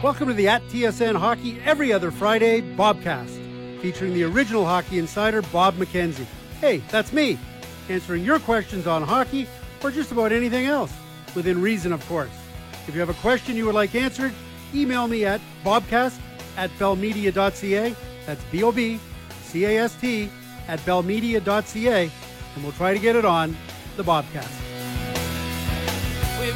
Welcome to the at TSN Hockey Every Other Friday Bobcast, featuring the original hockey insider Bob McKenzie. Hey, that's me, answering your questions on hockey or just about anything else, within reason, of course. If you have a question you would like answered, email me at bobcast at bellmedia.ca. That's B O B C A S T at bellmedia.ca, and we'll try to get it on the Bobcast. We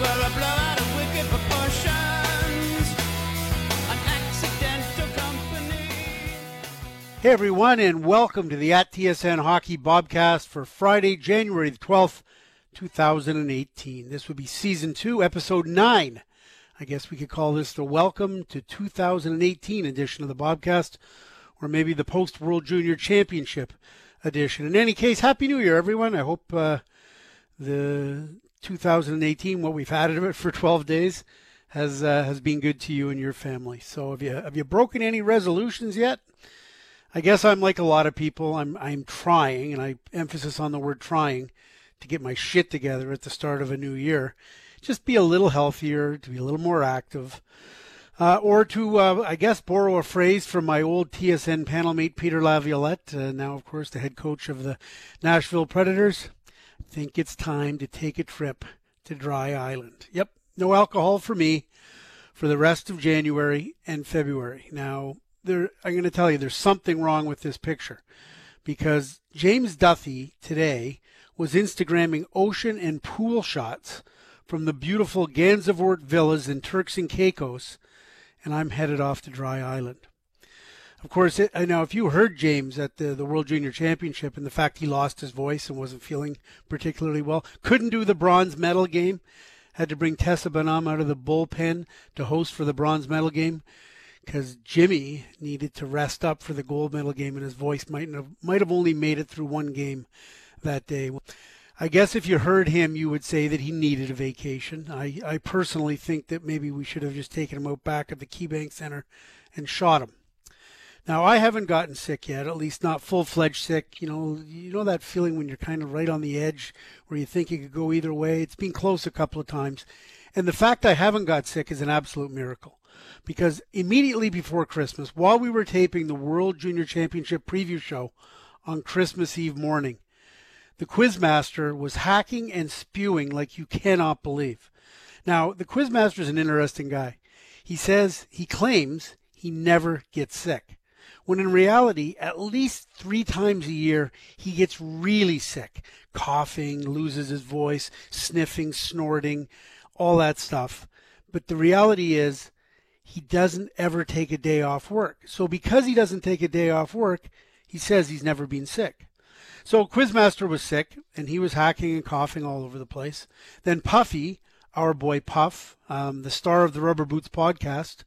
Hey everyone, and welcome to the at TSN Hockey Bobcast for Friday, January the 12th, 2018. This would be season two, episode nine. I guess we could call this the welcome to 2018 edition of the Bobcast, or maybe the post World Junior Championship edition. In any case, Happy New Year, everyone. I hope uh, the 2018, what we've had of it for 12 days, has uh, has been good to you and your family. So, have you have you broken any resolutions yet? I guess I'm like a lot of people. I'm I'm trying, and I emphasis on the word trying, to get my shit together at the start of a new year. Just be a little healthier, to be a little more active, uh, or to uh, I guess borrow a phrase from my old TSN panel mate Peter Laviolette, uh, now of course the head coach of the Nashville Predators. I think it's time to take a trip to Dry Island. Yep, no alcohol for me for the rest of January and February. Now, there, I'm going to tell you, there's something wrong with this picture because James Duthie today was Instagramming ocean and pool shots from the beautiful Gansevoort villas in Turks and Caicos, and I'm headed off to Dry Island. Of course, it, I know if you heard James at the, the World Junior Championship and the fact he lost his voice and wasn't feeling particularly well, couldn't do the bronze medal game, had to bring Tessa Bonhomme out of the bullpen to host for the bronze medal game because Jimmy needed to rest up for the gold medal game and his voice might have might have only made it through one game that day. I guess if you heard him, you would say that he needed a vacation. I, I personally think that maybe we should have just taken him out back at the KeyBank Center and shot him. Now I haven't gotten sick yet, at least not full fledged sick. You know, you know that feeling when you're kind of right on the edge, where you think it could go either way. It's been close a couple of times, and the fact I haven't got sick is an absolute miracle. Because immediately before Christmas, while we were taping the World Junior Championship preview show on Christmas Eve morning, the quizmaster was hacking and spewing like you cannot believe. Now, the quizmaster is an interesting guy. He says, he claims he never gets sick. When in reality, at least three times a year, he gets really sick, coughing, loses his voice, sniffing, snorting, all that stuff. But the reality is, he doesn't ever take a day off work. So because he doesn't take a day off work, he says he's never been sick. So Quizmaster was sick and he was hacking and coughing all over the place. Then Puffy, our boy Puff, um, the star of the Rubber Boots podcast,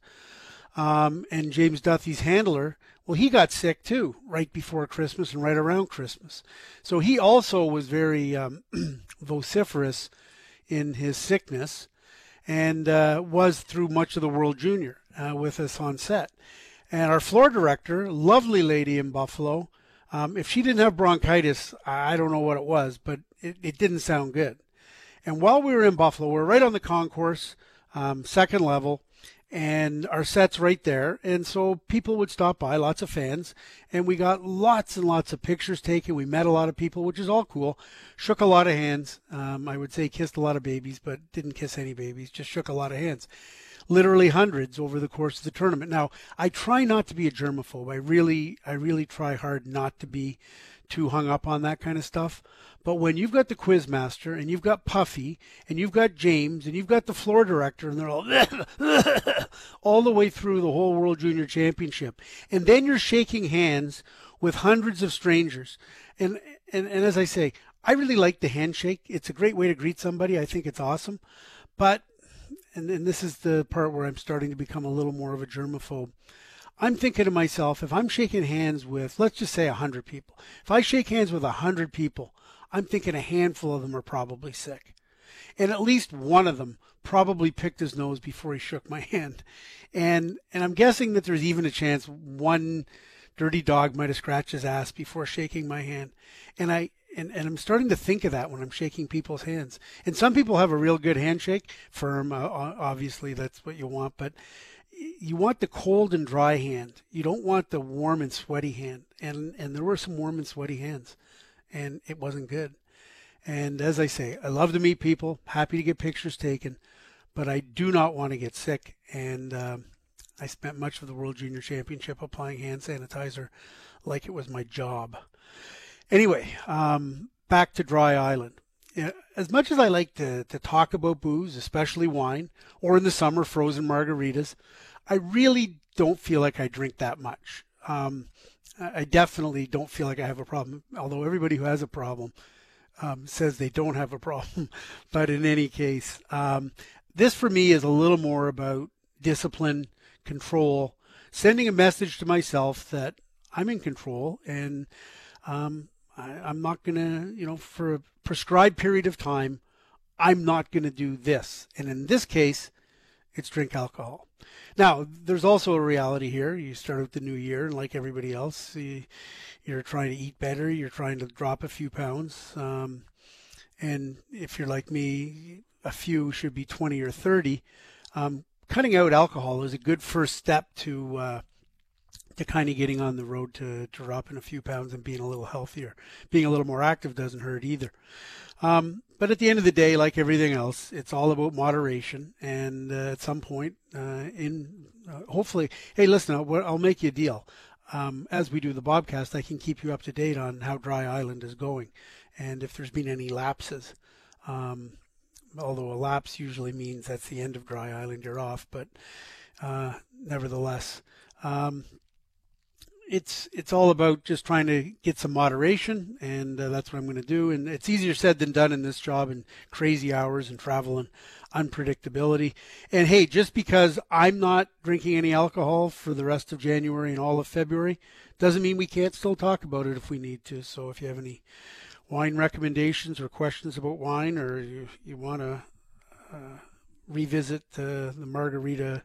um, and James Duthie's handler, well, he got sick too right before Christmas and right around Christmas. So he also was very um, vociferous in his sickness and uh, was through much of the World Junior uh, with us on set. And our floor director, lovely lady in Buffalo, um, if she didn't have bronchitis, I don't know what it was, but it, it didn't sound good. And while we were in Buffalo, we are right on the concourse, um, second level, and our set's right there. And so people would stop by, lots of fans, and we got lots and lots of pictures taken. We met a lot of people, which is all cool. Shook a lot of hands. Um, I would say kissed a lot of babies, but didn't kiss any babies. Just shook a lot of hands. Literally hundreds over the course of the tournament. Now, I try not to be a germaphobe. I really, I really try hard not to be too hung up on that kind of stuff. But when you've got the quiz master and you've got Puffy and you've got James and you've got the floor director and they're all all the way through the whole World Junior Championship, and then you're shaking hands with hundreds of strangers, and and, and as I say, I really like the handshake. It's a great way to greet somebody. I think it's awesome, but and, and this is the part where I'm starting to become a little more of a germaphobe. I'm thinking to myself, if I'm shaking hands with, let's just say 100 people, if I shake hands with 100 people, I'm thinking a handful of them are probably sick. And at least one of them probably picked his nose before he shook my hand. And, and I'm guessing that there's even a chance one dirty dog might have scratched his ass before shaking my hand. And I, and, and I'm starting to think of that when I'm shaking people's hands. And some people have a real good handshake, firm, uh, obviously that's what you want, but you want the cold and dry hand. You don't want the warm and sweaty hand. And and there were some warm and sweaty hands, and it wasn't good. And as I say, I love to meet people. Happy to get pictures taken, but I do not want to get sick. And um, I spent much of the World Junior Championship applying hand sanitizer like it was my job. Anyway, um, back to Dry Island. As much as I like to, to talk about booze, especially wine, or in the summer, frozen margaritas, I really don't feel like I drink that much. Um, I definitely don't feel like I have a problem, although everybody who has a problem um, says they don't have a problem. but in any case, um, this for me is a little more about discipline, control, sending a message to myself that I'm in control and um, I, I'm not going to, you know, for a prescribed period of time, I'm not going to do this. And in this case, it's drink alcohol. Now, there's also a reality here. You start out the new year, and like everybody else, you, are trying to eat better. You're trying to drop a few pounds. Um, and if you're like me, a few should be 20 or 30. Um, cutting out alcohol is a good first step to uh, to kind of getting on the road to, dropping a few pounds and being a little healthier. Being a little more active doesn't hurt either. Um, but at the end of the day, like everything else, it's all about moderation. And uh, at some point, uh, in uh, hopefully, hey, listen, I'll, I'll make you a deal. Um, as we do the Bobcast, I can keep you up to date on how Dry Island is going, and if there's been any lapses. Um, although a lapse usually means that's the end of Dry Island, you're off. But uh, nevertheless, um, it's it's all about just trying to get some moderation, and uh, that's what I'm going to do. And it's easier said than done in this job, and crazy hours and travel and unpredictability. And hey, just because I'm not drinking any alcohol for the rest of January and all of February, doesn't mean we can't still talk about it if we need to. So if you have any wine recommendations or questions about wine, or you you want to uh, revisit the the margarita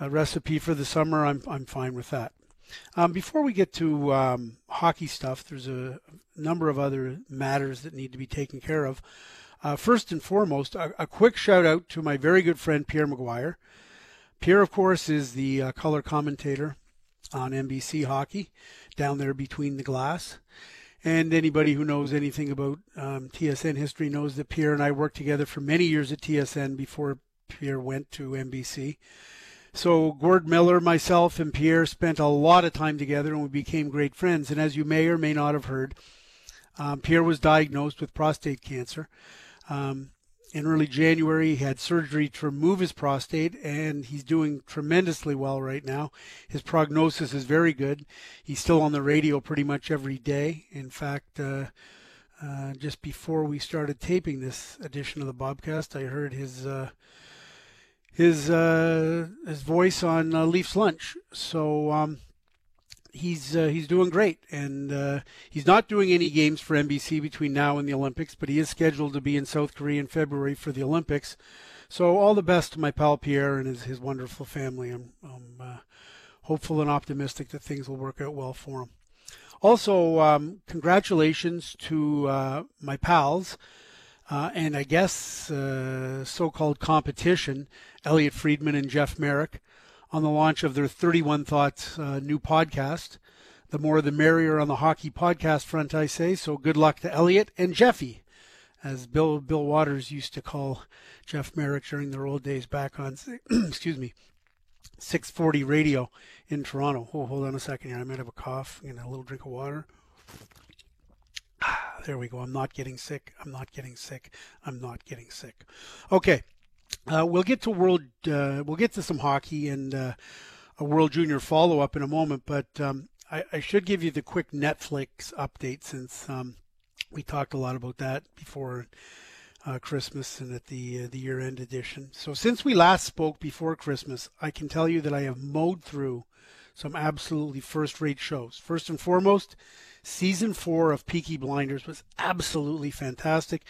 uh, recipe for the summer, I'm I'm fine with that. Um, before we get to um, hockey stuff, there's a number of other matters that need to be taken care of. Uh, first and foremost, a, a, quick shout out to my very good friend Pierre McGuire. Pierre, of course, is the uh, color commentator on NBC Hockey down there between the glass. And anybody who knows anything about um, TSN history knows that Pierre and I worked together for many years at TSN before Pierre went to NBC. So Gord Miller, myself, and Pierre spent a lot of time together, and we became great friends. And as you may or may not have heard, um, Pierre was diagnosed with prostate cancer. Um, in early January, he had surgery to remove his prostate, and he's doing tremendously well right now. His prognosis is very good. He's still on the radio pretty much every day. In fact, uh, uh, just before we started taping this edition of the Bobcast, I heard his uh, his uh, his voice on uh, Leafs Lunch. So um, he's uh, he's doing great, and uh, he's not doing any games for NBC between now and the Olympics, but he is scheduled to be in South Korea in February for the Olympics. So all the best to my pal Pierre and his his wonderful family. I'm, I'm uh, hopeful and optimistic that things will work out well for him. Also, um, congratulations to uh, my pals and I guess so-called competition, Elliotte Friedman and Jeff Marek, on the launch of their 31 Thoughts uh, new podcast. The more the merrier on the hockey podcast front, I say. So good luck to Elliot and Jeffy, as Bill Bill Watters used to call Jeff Marek during their old days back on, excuse me, 640 radio in Toronto. Oh, hold on a second here. I might have a cough. I'm a little drink of water. There we go. I'm not getting sick. I'm not getting sick. I'm not getting sick. Okay. Uh, we'll get to world. Uh, we'll get to some hockey and uh, a World Junior follow up in a moment. But um, I, I, should give you the quick Netflix update since um, we talked a lot about that before uh, Christmas and at the uh, the year end edition. So since we last spoke before Christmas, I can tell you that I have mowed through some absolutely first rate shows. First and foremost Season four of Peaky Blinders was absolutely fantastic.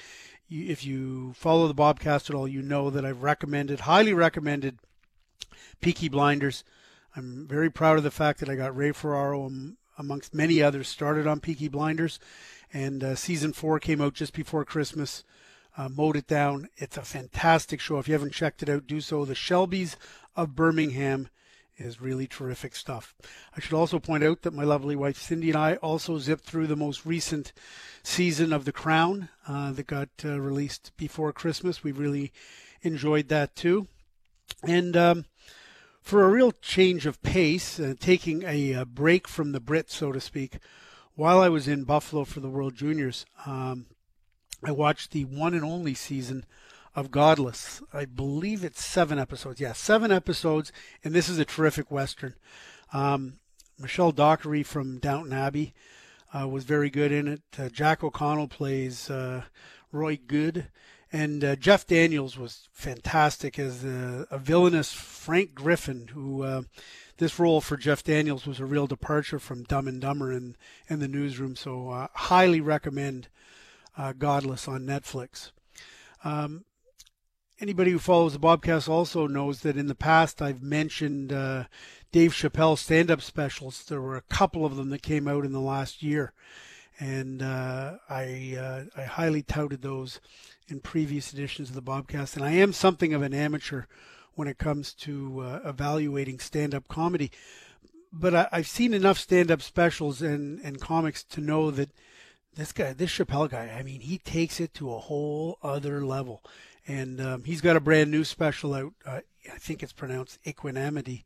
If you follow the Bobcast at all, you know that I've recommended, highly recommended Peaky Blinders. I'm very proud of the fact that I got Ray Ferraro, amongst many others, started on Peaky Blinders. And uh, season four came out just before Christmas. uh, mowed it down. It's a fantastic show. If you haven't checked it out, do so. The Shelbys of Birmingham is really terrific stuff. I should also point out that my lovely wife Cindy and I also zipped through the most recent season of The Crown uh, that got uh, released before Christmas. We really enjoyed that too. And um, for a real change of pace, uh, taking a, a, break from the Brits, so to speak, while I was in Buffalo for the World Juniors, um, I watched the one and only season of Godless. I believe it's seven episodes. Yeah, seven episodes, and this is a terrific western. Um, Michelle Dockery from Downton Abbey uh, was very good in it. Uh, Jack O'Connell plays uh, Roy Good, and uh, Jeff Daniels was fantastic as a, a villainous Frank Griffin, who uh, this role for Jeff Daniels was a real departure from Dumb and Dumber and, and the newsroom. So uh, highly recommend Godless on Netflix. Um, anybody who follows the Bobcast also knows that in the past I've mentioned uh, Dave Chappelle stand-up specials. There were a couple of them that came out in the last year, and uh, I uh, I highly touted those in previous editions of the Bobcast. And I am something of an amateur when it comes to uh, evaluating stand-up comedy, but I, have seen enough stand-up specials and and comics to know that. This guy, this Chappelle guy, I mean, he takes it to a whole other level and um, he's got a brand new special out. Uh, I think it's pronounced Equanimity.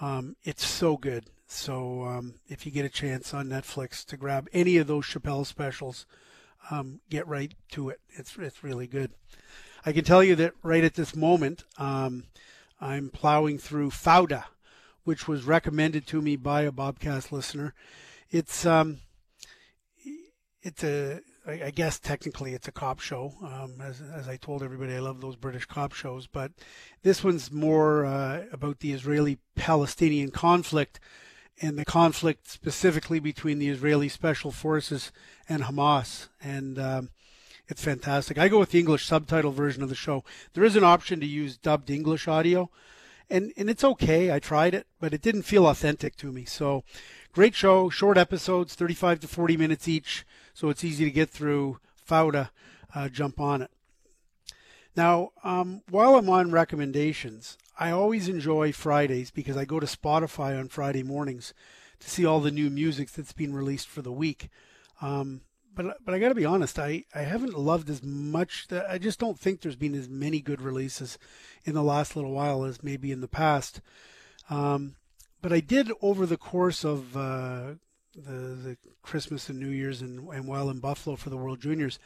Um, it's so good. So um, if you get a chance on Netflix to grab any of those Chappelle specials, um, get right to it. It's it's really good. I can tell you that right at this moment, um, I'm plowing through Fauda, which was recommended to me by a Bobcast listener. It's um, it's a I, guess technically it's a cop show. Um, as, as I told everybody, I love those British cop shows, but this one's more uh, about the Israeli-Palestinian conflict and the conflict specifically between the Israeli Special Forces and Hamas. And um, it's fantastic. I go with the English subtitle version of the show. There is an option to use dubbed English audio, and and it's okay. I tried it, but it didn't feel authentic to me. So, great show, short episodes, 35 to 40 minutes each so it's easy to get through. Fauda, uh, jump on it. Now, um, while I'm on recommendations, I always enjoy Fridays because I go to Spotify on Friday mornings to see all the new music that's been released for the week. Um, but but I got to be honest, I, I haven't loved as much. I just don't think there's been as many good releases in the last little while as maybe in the past. Um, but I did over the course of uh, the the Christmas and New Year's and, and while in Buffalo for the World Juniors,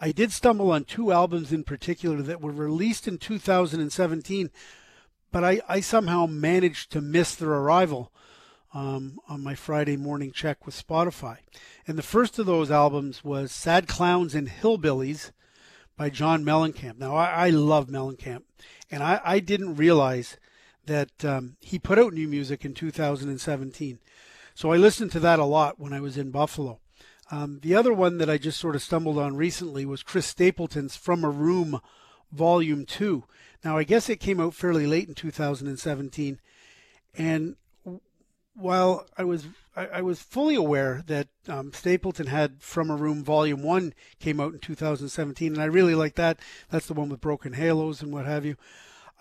I did stumble on two albums in particular that were released in 2017, but I, I somehow managed to miss their arrival um, on my Friday morning check with Spotify. And the first of those albums was Sad Clowns and Hillbillies by John Mellencamp. Now, I, I love Mellencamp, and I, I didn't realize that um, he put out new music in 2017. So I listened to that a lot when I was in Buffalo. Um, the other one that I just sort of stumbled on recently was Chris Stapleton's From a Room Volume 2. Now, I guess it came out fairly late in 2017. And while I was I, I was fully aware that um, Stapleton had From a Room Volume 1 came out in 2017, and I really like that. That's the one with broken halos and what have you.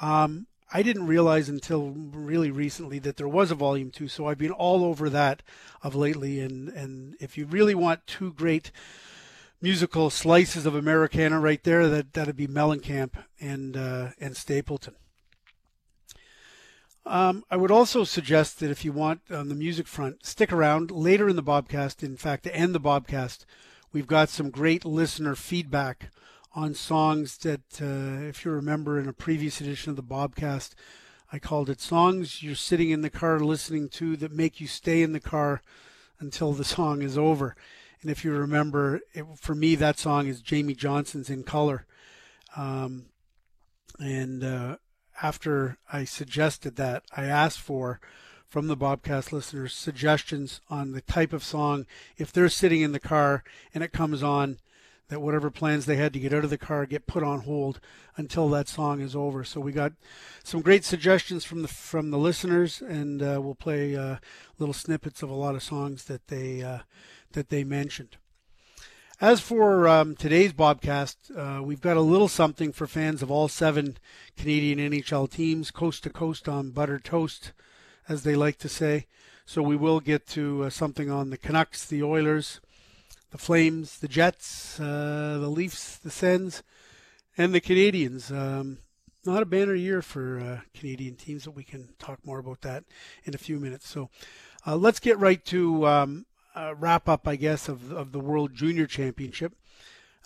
Um, I didn't realize until really recently that there was a volume two, so I've been all over that of lately. And, and if you really want two great musical slices of Americana right there, that that'd be Mellencamp and uh, and Stapleton. Um, I would also suggest that if you want on the music front, stick around later in the Bobcast. In fact, to end the Bobcast, we've got some great listener feedback on songs that, uh, if you remember in a previous edition of the Bobcast, I called it songs you're sitting in the car listening to that make you stay in the car until the song is over. And if you remember, it, for me, that song is Jamey Johnson's In Color. Um, and uh, after I suggested that, I asked for from the Bobcast listeners suggestions on the type of song if they're sitting in the car and it comes on that whatever plans they had to get out of the car get put on hold until that song is over. So we got some great suggestions from the from the listeners, and uh, we'll play uh, little snippets of a lot of songs that they uh, that they mentioned. As for um, today's Bobcast, uh, we've got a little something for fans of all seven Canadian NHL teams, coast to coast on butter toast, as they like to say. So we will get to uh, something on the Canucks, the Oilers, the Flames, the Jets, uh, the Leafs, the Sens, and the Canadiens. Um, not a banner year for uh, Canadian teams, but we can talk more about that in a few minutes. So uh, let's get right to um, wrap up, I guess, of, of the World Junior Championship.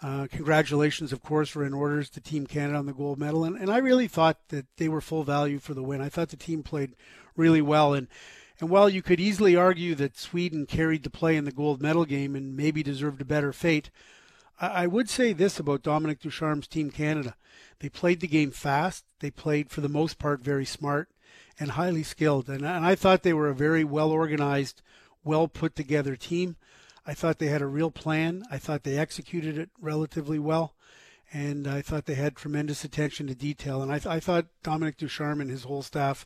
Uh, congratulations, of course, were in orders to Team Canada on the gold medal, and, and I really thought that they were full value for the win. I thought the team played really well, and and while you could easily argue that Sweden carried the play in the gold medal game and maybe deserved a better fate, I, would say this about Dominique Ducharme's Team Canada: they played the game fast. They played, for the most part, very smart and highly skilled, and, and I thought they were a very well organized well put together team. I thought they had a real plan. I thought they executed it relatively well. And I thought they had tremendous attention to detail. And I, th- I thought Dominique Ducharme and his whole staff,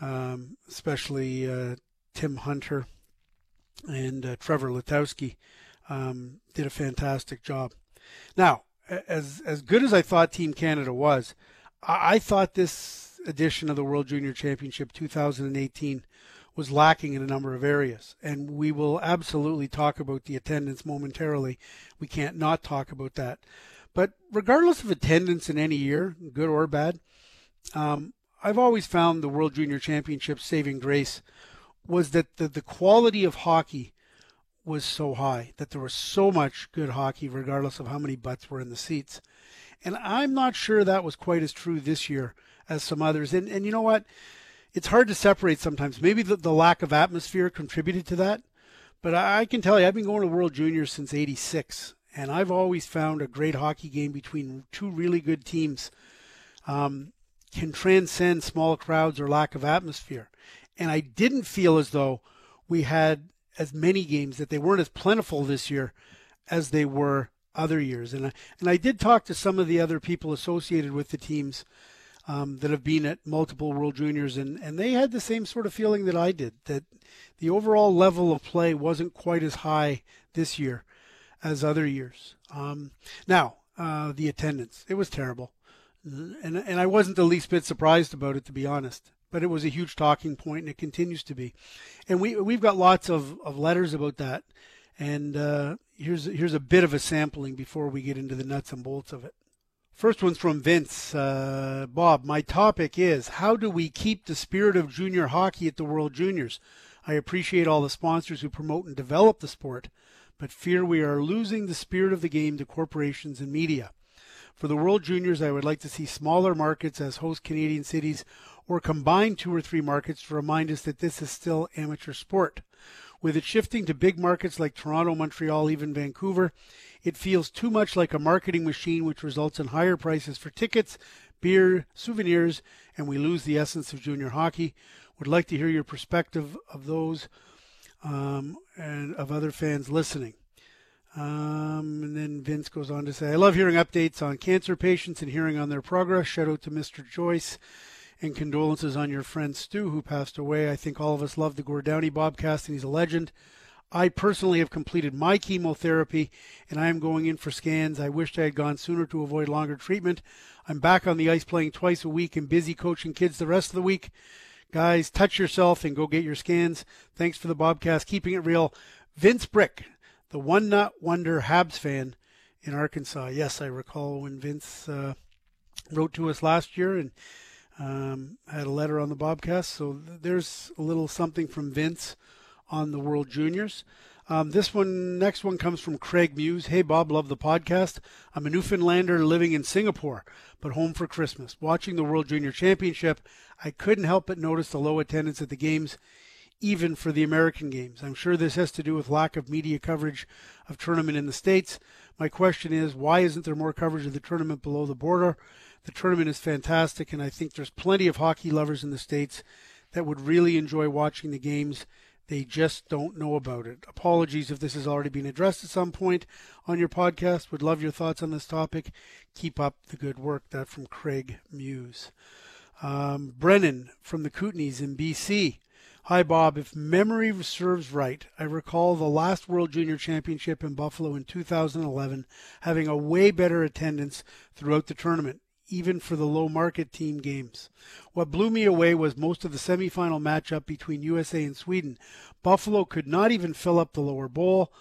um, especially uh, Tim Hunter and uh, Trevor Letowski, um, did a fantastic job. Now, as as good as I thought Team Canada was, I, I thought this edition of the World Junior Championship 2018 was lacking in a number of areas. And we will absolutely talk about the attendance momentarily. We can't not talk about that. But regardless of attendance in any year, good or bad, um, I've always found the World Junior Championship saving grace was that the, the quality of hockey was so high, that there was so much good hockey, regardless of how many butts were in the seats. And I'm not sure that was quite as true this year as some others. And, and you know what? it's hard to separate sometimes. Maybe the, the lack of atmosphere contributed to that. But I, I can tell you, I've been going to World Juniors since 86, and I've always found a great hockey game between two really good teams um, can transcend small crowds or lack of atmosphere. And I didn't feel as though we had as many games, that they weren't as plentiful this year as they were other years. And I, and I did talk to some of the other people associated with the teams um, that have been at multiple World Juniors, and, and they had the same sort of feeling that I did that the overall level of play wasn't quite as high this year as other years. Um, now, uh, the attendance, it was terrible. And, and I wasn't the least bit surprised about it, to be honest. But it was a huge talking point, and it continues to be. And we, we've got lots of, of letters about that. And uh, here's, here's a bit of a sampling before we get into the nuts and bolts of it. First one's from Vince. Uh, Bob, my topic is how do we keep the spirit of junior hockey at the World Juniors? I appreciate all the sponsors who promote and develop the sport, but fear we are losing the spirit of the game to corporations and media. For the World Juniors, I would like to see smaller markets as host Canadian cities or combine two or three markets to remind us that this is still amateur sport. With it shifting to big markets like Toronto, Montreal, even Vancouver, it feels too much like a marketing machine, which results in higher prices for tickets, beer, souvenirs, and we lose the essence of junior hockey. Would like to hear your perspective of those um, and of other fans listening. Um, and then Vince goes on to say, I love hearing updates on cancer patients and hearing on their progress. Shout out to Mr. Joyce and condolences on your friend Stu, who passed away. I think all of us love the Gord Downie Bobcast, and he's a legend. I personally have completed my chemotherapy and I am going in for scans. I wished I had gone sooner to avoid longer treatment. I'm back on the ice playing twice a week and busy coaching kids the rest of the week. Guys, touch yourself and go get your scans. Thanks for the Bobcast, keeping it real. Vince Brick, the one nut wonder Habs fan in Arkansas. Yes, I recall when Vince uh, wrote to us last year and um, had a letter on the Bobcast. So there's a little something from Vince on the World Juniors. Um, this one, next one comes from Craig Muse. Hey, Bob, love the podcast. I'm a Newfoundlander living in Singapore, but home for Christmas. Watching the World Junior Championship, I couldn't help but notice the low attendance at the games, even for the American games. I'm sure this has to do with lack of media coverage of tournament in the States. My question is, why isn't there more coverage of the tournament below the border? The tournament is fantastic, and I think there's plenty of hockey lovers in the States that would really enjoy watching the games they just don't know about it. Apologies if this has already been addressed at some point on your podcast. Would love your thoughts on this topic. Keep up the good work. That from Craig Muse. Um, Brennan from the Kootenays in BC. Hi, Bob. If memory serves right, I recall the last World Junior Championship in Buffalo in 2011 having a way better attendance throughout the tournament, even for the low market team games. What blew me away was most of the semifinal matchup between USA and Sweden. Buffalo could not even fill up the lower bowl.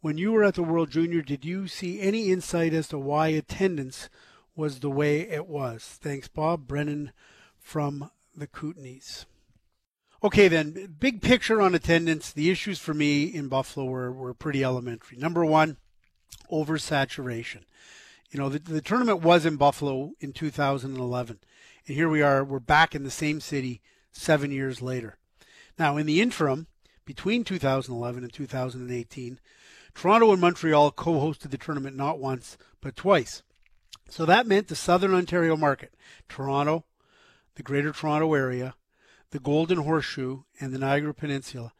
When you were at the World Junior, did you see any insight as to why attendance was the way it was? Thanks, Bob. Brennan from the Kootenays. Okay, then, big picture on attendance. The issues for me in Buffalo were, were pretty elementary. Number one, oversaturation. You know, the, the tournament was in Buffalo in 2011. And here we are, we're back in the same city seven years later. Now, in the interim, between 2011 and 2018, Toronto and Montreal co hosted the tournament not once, but twice. So that meant the Southern Ontario market, Toronto, the Greater Toronto Area, the Golden Horseshoe, and the Niagara Peninsula.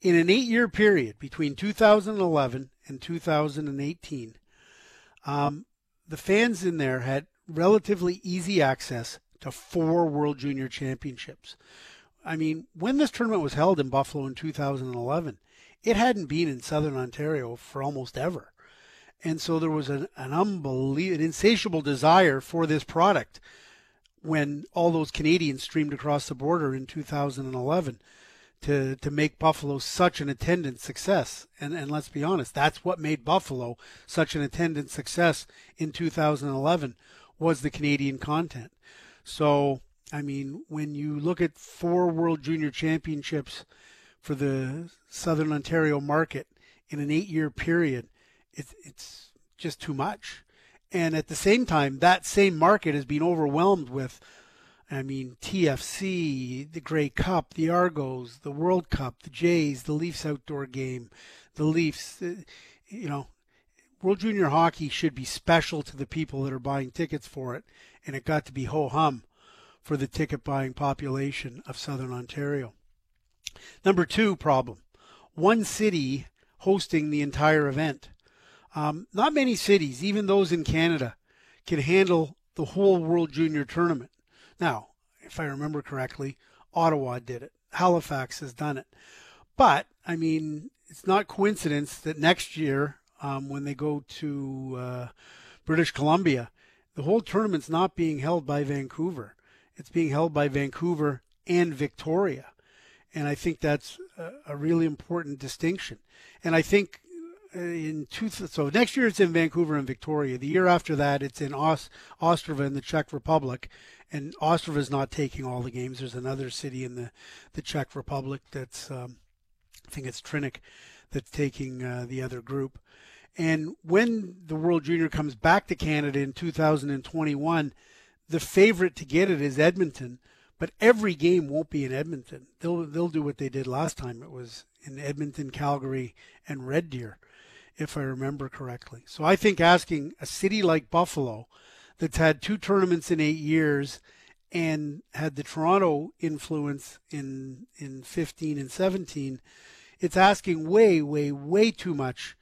In an eight year period between 2011 and 2018, um, the fans in there had relatively easy access to four World Junior Championships. I mean, when this tournament was held in Buffalo in 2011, it hadn't been in Southern Ontario for almost ever. And so there was an, an unbelievable, an insatiable desire for this product when all those Canadians streamed across the border in 2011 to to make Buffalo such an attendance success. And and let's be honest, that's what made Buffalo such an attendance success in 2011 was the Canadian content. So, I mean, when you look at four World Junior Championships for the Southern Ontario market in an 8-year period, it's it's just too much. And at the same time, that same market is being overwhelmed with, I mean, TFC, the Grey Cup, the Argos, the World Cup, the Jays, the Leafs outdoor game, the Leafs. uh, You know, World Junior Hockey should be special to the people that are buying tickets for it, and it got to be ho hum for the ticket buying population of Southern Ontario. Number two problem one city hosting the entire event. Um, not many cities, even those in Canada, can handle the whole World Junior Tournament. Now, if I remember correctly, Ottawa did it. Halifax has done it. But, I mean, it's not coincidence that next year, um, when they go to uh, British Columbia, the whole tournament's not being held by Vancouver. It's being held by Vancouver and Victoria. And I think that's a, a really important distinction. And I think in two, so next year it's in Vancouver and Victoria. The year after that, it's in Os, Ostrava in the Czech Republic, and Ostrava is not taking all the games. There's another city in the the Czech Republic that's, um, I think it's Trinec, that's taking uh, the other group. And when the World Junior comes back to Canada in 2021, the favorite to get it is Edmonton. But every game won't be in Edmonton. They'll they'll do what they did last time. It was in Edmonton, Calgary, and Red Deer if I remember correctly. So I think asking a city like Buffalo, that's had two tournaments in eight years, and had the Toronto influence in in 15 and 17, it's asking way, way, way too much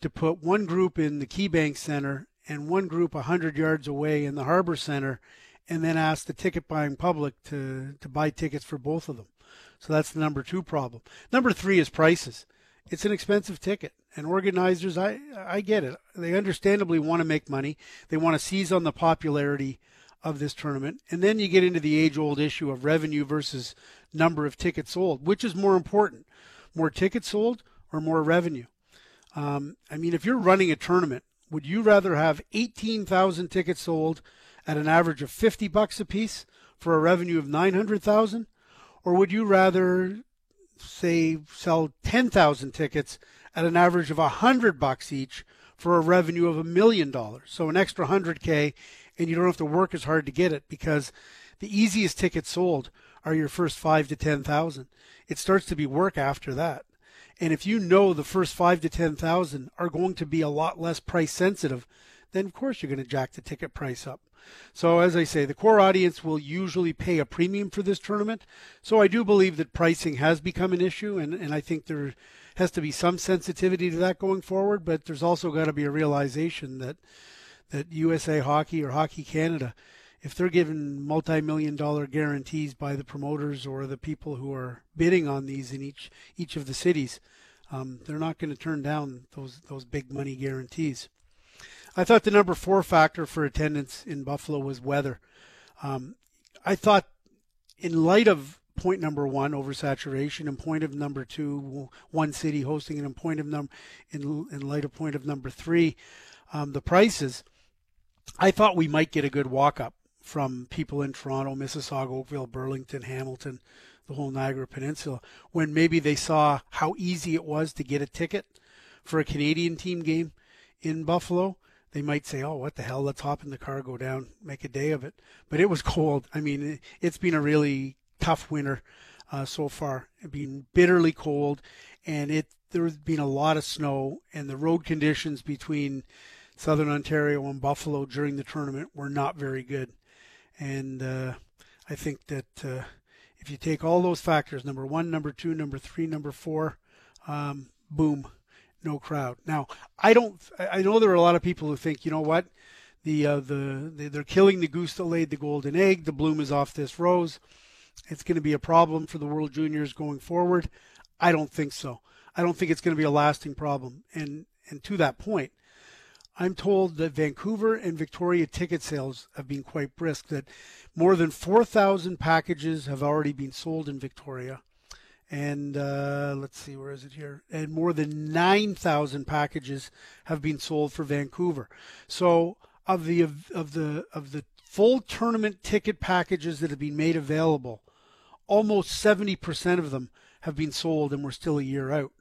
to put one group in the KeyBank Center and one group 100 yards away in the Harbor Center, and then ask the ticket buying public to to buy tickets for both of them. So that's the number two problem. Number three is prices. It's an expensive ticket and organizers i i get it. They understandably want to make money. They want to seize on the popularity of this tournament. And then you get into the age old issue of revenue versus number of tickets sold. Which is more important more tickets sold or more revenue? Um, i mean if you're running a tournament would you rather have 18000 tickets sold at an average of 50 bucks a piece for a revenue of 900000 or would you rather say sell 10,000 tickets at an average of 100 bucks each for a revenue of a million dollars. So an extra 100k and you don't have to work as hard to get it because the easiest tickets sold are your first 5 to 10,000. It starts to be work after that. And if you know the first 5 to 10,000 are going to be a lot less price sensitive, then of course you're going to jack the ticket price up. So as I say, the core audience will usually pay a premium for this tournament. So I do believe that pricing has become an issue, and, and I think there has to be some sensitivity to that going forward. But there's also got to be a realization that that USA Hockey or Hockey Canada if they're given multi-million dollar guarantees by the promoters or the people who are bidding on these in each each of the cities, um, they're not going to turn down those those big money guarantees. I thought the number four factor for attendance in Buffalo was weather. Um, I thought, in light of point number one, oversaturation, and point of number two, one city hosting, and in point of number, in, in light of point of number three, um, the prices, I thought we might get a good walk up from people in Toronto, Mississauga, Oakville, Burlington, Hamilton, the whole Niagara Peninsula, when maybe they saw how easy it was to get a ticket for a Canadian team game in Buffalo. They might say, "Oh, what the hell? Let's hop in the car, go down, make a day of it." But it was cold. I mean, it's been a really tough winter uh, so far. It's been bitterly cold, and it there's been a lot of snow, and the road conditions between Southern Ontario and Buffalo during the tournament were not very good. And uh, I think that uh, if you take all those factors number one, number two, number three, number four um, boom, no crowd. Now, I don't, I know there are a lot of people who think, you know what? The, uh, the, the they're killing the goose that laid the golden egg. The bloom is off this rose. It's going to be a problem for the World Juniors going forward. I don't think so. I don't think it's going to be a lasting problem. And and to that point, I'm told that Vancouver and Victoria ticket sales have been quite brisk, that more than 4,000 packages have already been sold in Victoria. And uh, let's see, where is it here? And more than 9,000 packages have been sold for Vancouver. So of the of, of the of the full tournament ticket packages that have been made available, almost 70% of them have been sold and we're still a year out.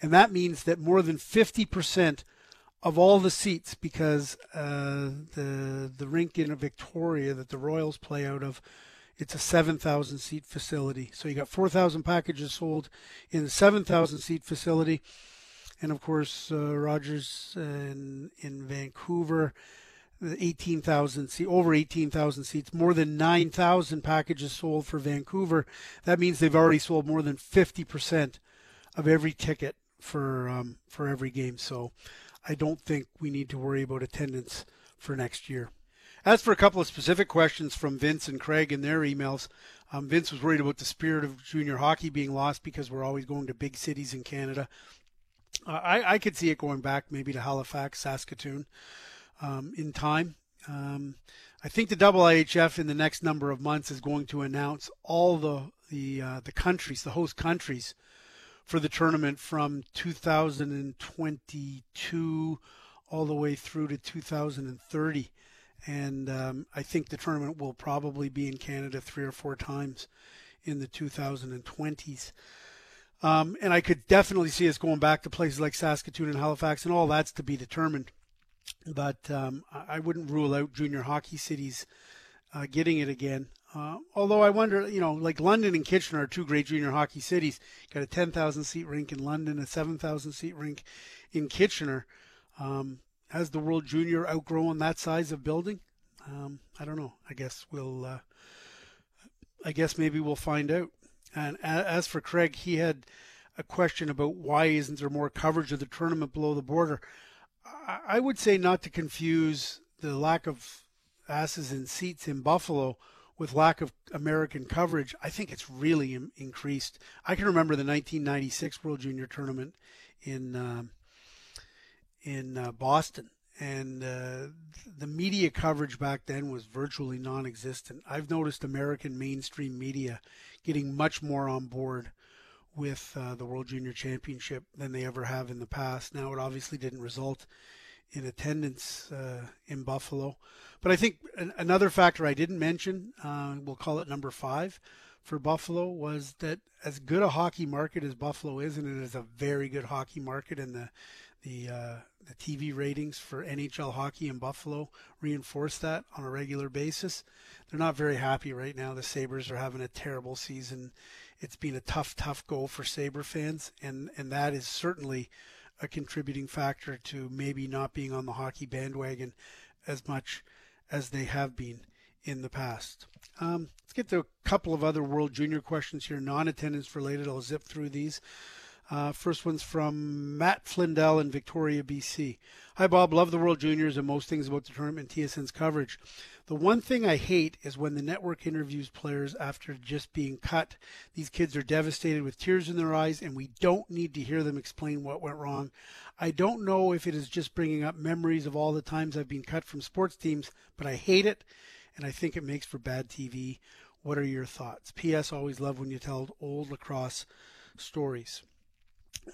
And that means that more than 50% of all the seats because uh, the the rink in Victoria that the Royals play out of, it's a 7,000 seat facility. So you got 4,000 packages sold in the 7,000 seat facility, and of course uh, Rogers in in Vancouver. 18,000 seat over 18,000 seats, more than 9,000 packages sold for Vancouver. That means they've already sold more than 50% of every ticket for um, for every game. So I don't think we need to worry about attendance for next year. As for a couple of specific questions from Vince and Craig in their emails, um, Vince was worried about the spirit of junior hockey being lost because we're always going to big cities in Canada. Uh, I, I could see it going back maybe to Halifax, Saskatoon um, in time. Um, I think the IIHF in the next number of months is going to announce all the the uh, the countries, the host countries, for the tournament from 2022 all the way through to 2030. And um, I think the tournament will probably be in Canada three or four times in the 2020s. Um, and I could definitely see us going back to places like Saskatoon and Halifax, and all that's to be determined. But um, I wouldn't rule out junior hockey cities uh, getting it again. Uh, although I wonder, you know, like London and Kitchener are two great junior hockey cities. Got a 10,000 seat rink in London, a 7,000 seat rink in Kitchener. Um, has the World Junior outgrown that size of building? Um, I don't know. I guess we'll. Uh, I guess maybe we'll find out. And as for Craig, he had a question about why isn't there more coverage of the tournament below the border. I would say not to confuse the lack of asses in seats in Buffalo with lack of American coverage, I think it's really increased. I can remember the 1996 World Junior Tournament in uh, in uh, Boston, and uh, the media coverage back then was virtually non-existent. I've noticed American mainstream media getting much more on board with uh, the World Junior Championship than they ever have in the past. Now, it obviously didn't result in attendance uh, in Buffalo. But I think another factor I didn't mention, uh, we'll call it number five for Buffalo, was that as good a hockey market as Buffalo is, and it is a very good hockey market, and the the uh, the TV ratings for NHL hockey in Buffalo reinforce that on a regular basis. They're not very happy right now. The Sabres are having a terrible season. It's been a tough, tough go for Sabre fans, and and that is certainly a contributing factor to maybe not being on the hockey bandwagon as much as they have been in the past. Um, let's get to a couple of other World Junior questions here, non-attendance related. I'll zip through these. Uh, first one's from Matt Flindell in Victoria, BC. Hi, Bob. Love the World Juniors and most things about the tournament and TSN's coverage. The one thing I hate is when the network interviews players after just being cut. These kids are devastated with tears in their eyes, and we don't need to hear them explain what went wrong. I don't know if it is just bringing up memories of all the times I've been cut from sports teams, but I hate it, and I think it makes for bad TV. What are your thoughts? P.S. Always love when you tell old lacrosse stories.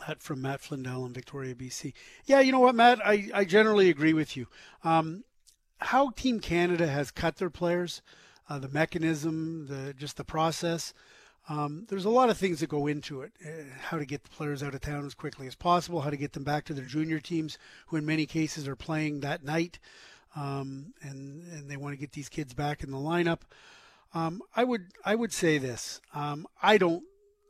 That from Matt Flindell in Victoria, BC. Yeah, you know what, Matt? I, I generally agree with you. Um, how Team Canada has cut their players, uh, the mechanism, the just the process. Um, there's a lot of things that go into it. Uh, how to get the players out of town as quickly as possible, how to get them back to their junior teams, who in many cases are playing that night, um, and and they want to get these kids back in the lineup. Um, I would I would say this. Um, I don't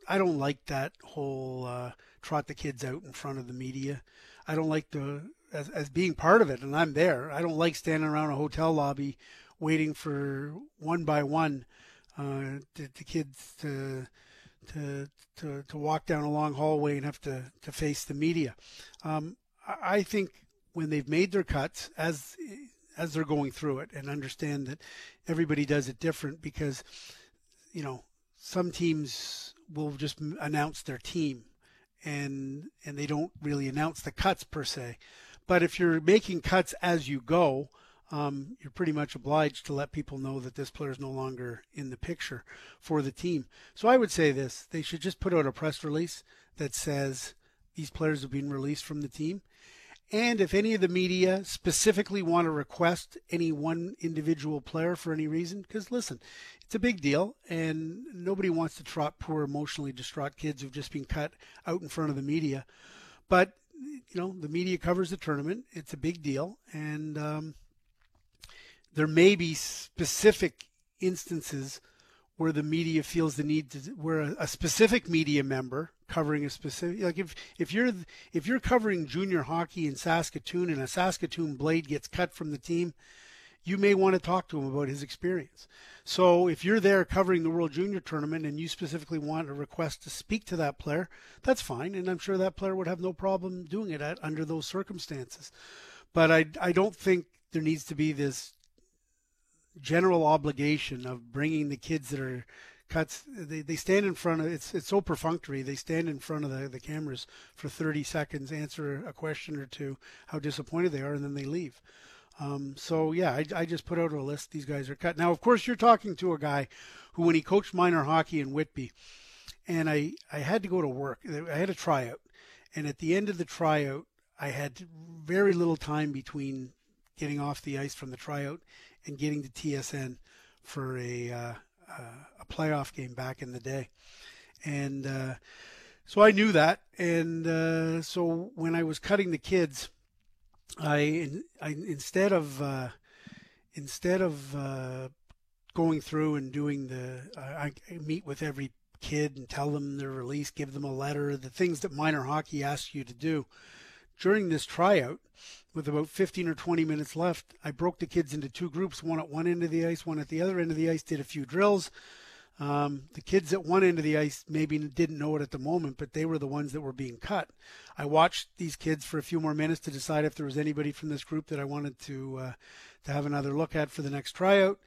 I don't like that whole uh, trot the kids out in front of the media. I don't like the as, as being part of it, and I'm there. I don't like standing around a hotel lobby waiting for one by one uh, the, kids to, to to to walk down a long hallway and have to to face the media. Um, I, I think when they've made their cuts as as they're going through it and understand that everybody does it different because you know some teams will just announce their team and and they don't really announce the cuts per se. But if you're making cuts as you go um, you're pretty much obliged to let people know that this player is no longer in the picture for the team. So i would say this they should just put out a press release that says these players have been released from the team and if any of the media specifically want to request any one individual player for any reason, because listen, it's a big deal, and nobody wants to trot poor, emotionally distraught kids who've just been cut out in front of the media. But you know, the media covers the tournament; it's a big deal, and um, there may be specific instances where the media feels the need to where a, a, specific media member covering a specific like if if you're if you're covering junior hockey in Saskatoon and a Saskatoon Blade gets cut from the team you may want to talk to him about his experience. So if you're there covering the world junior tournament and you specifically want a request to speak to that player that's fine and I'm sure that player would have no problem doing it at, under those circumstances. But I I don't think there needs to be this general obligation of bringing the kids that are cuts they, they stand in front of it's it's so perfunctory they stand in front of the, the cameras for 30 seconds answer a question or two how disappointed they are and then they leave. Um, so yeah I, I just put out a list these guys are cut. Now of course you're talking to a guy who when he coached minor hockey in whitby and i i had to go to work i had a tryout and at the end of the tryout i had very little time between getting off the ice from the tryout and getting to TSN for a uh, uh, a playoff game back in the day, and uh, so I knew that. And uh, so when I was cutting the kids, I, I instead of uh, instead of uh, going through and doing the I, I meet with every kid and tell them their release, give them a letter, the things that minor hockey asks you to do. During this tryout, with about 15 or 20 minutes left, I broke the kids into two groups, one at one end of the ice, one at the other end of the ice, did a few drills. Um, the kids at one end of the ice maybe didn't know it at the moment, but they were the ones that were being cut. I watched these kids for a few more minutes to decide if there was anybody from this group that I wanted to uh, to have another look at for the next tryout,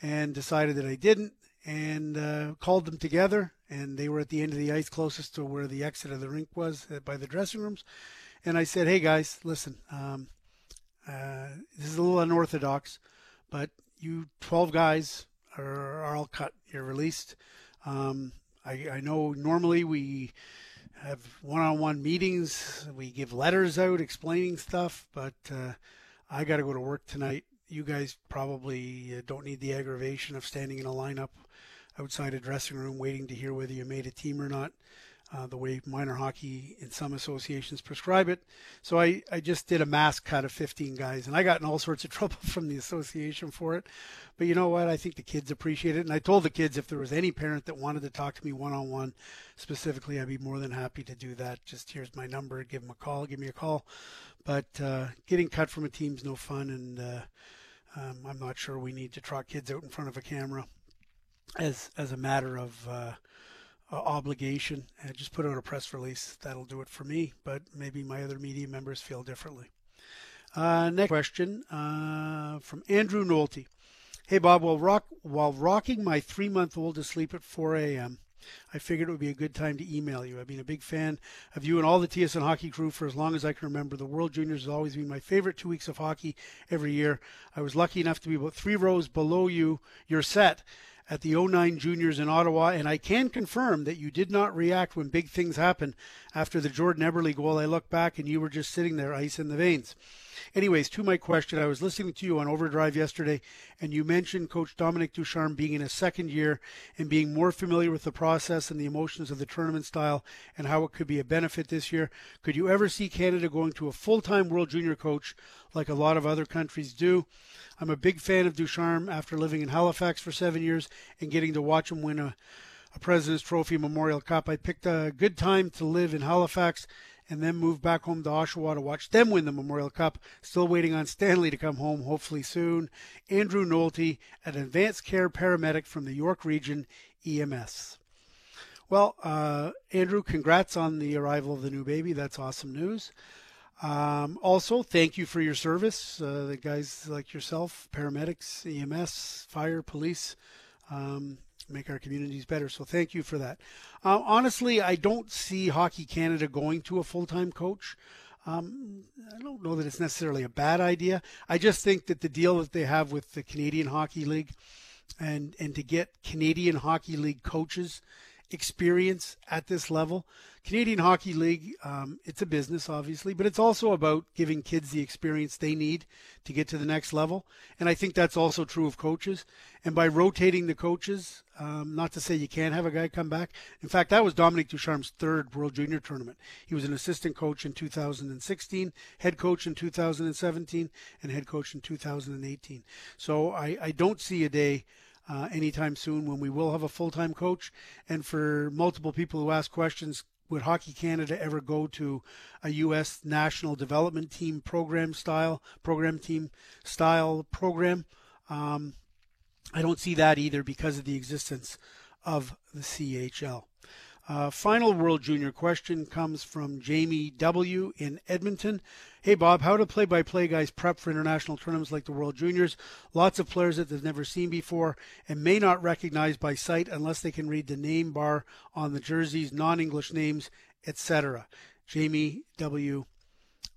and decided that I didn't, and uh, called them together. And they were at the end of the ice, closest to where the exit of the rink was, uh, by the dressing rooms. And I said, "Hey guys, listen, um, uh, this is a little unorthodox, but you 12 guys are, are all cut. You're released. Um, I, I know normally we have one-on-one meetings. We give letters out explaining stuff, but uh, I got to go to work tonight. You guys probably uh, don't need the aggravation of standing in a lineup outside a dressing room waiting to hear whether you made a team or not uh, the way minor hockey in some associations prescribe it. So I, I just did a mass cut of 15 guys, and I got in all sorts of trouble from the association for it. But you know what? I think the kids appreciate it. And I told the kids if there was any parent that wanted to talk to me one on one specifically, I'd be more than happy to do that. Just here's my number. Give them a call. Give me a call. But uh, getting cut from a team's no fun, and uh, um, I'm not sure we need to trot kids out in front of a camera as as a matter of uh, uh, obligation and just put out a press release. That'll do it for me, but maybe my other media members feel differently. Uh, next question uh, from Andrew Nolte. Hey Bob, while rock while rocking my three month old to sleep at 4 a.m., I figured it would be a good time to email you. I've been a big fan of you and all the TSN hockey crew for as long as I can remember. The World Juniors has always been my favorite two weeks of hockey every year. I was lucky enough to be about three rows below you, your set, at the 09 Juniors in Ottawa, and I can confirm that you did not react when big things happened after the Jordan Eberle goal. I look back and you were just sitting there, ice in the veins. Anyways, to my question, I was listening to you on Overdrive yesterday, and you mentioned Coach Dominique Ducharme being in his second year and being more familiar with the process and the emotions of the tournament style and how it could be a benefit this year. Could you ever see Canada going to a full time World Junior coach like a lot of other countries do? I'm a big fan of Ducharme after living in Halifax for seven years and getting to watch him win a, a President's Trophy Memorial Cup. I picked a good time to live in Halifax and then moved back home to Oshawa to watch them win the Memorial Cup. Still waiting on Stanley to come home, hopefully soon. Andrew Nolte, an advanced care paramedic from the York Region EMS. Well, uh, Andrew, congrats on the arrival of the new baby. That's awesome news. Um, also, thank you for your service. Uh, the guys like yourself, paramedics, EMS, fire, police, um, make our communities better. So thank you for that. Uh, honestly, I don't see Hockey Canada going to a full time coach. Um, I don't know that it's necessarily a bad idea. I just think that the deal that they have with the Canadian Hockey League and, and to get Canadian Hockey League coaches experience at this level. Canadian Hockey League, um, it's a business, obviously, but it's also about giving kids the experience they need to get to the next level. And I think that's also true of coaches. And by rotating the coaches, um, not to say you can't have a guy come back. In fact, that was Dominique Ducharme's third World Junior tournament. He was an assistant coach in 2016, head coach in 2017, and head coach in 2018. So I, I don't see a day uh, anytime soon when we will have a full time coach. And for multiple people who ask questions, would Hockey Canada ever go to a U.S. national development team program style, program team style program? Um, I don't see that either because of the existence of the CHL. Uh, final World Junior question comes from Jamie W. in Edmonton. Hey, Bob, how do play by play guys prep for international tournaments like the World Juniors? Lots of players that they've never seen before and may not recognize by sight unless they can read the name bar on the jerseys, non English names, etc. Jamie W.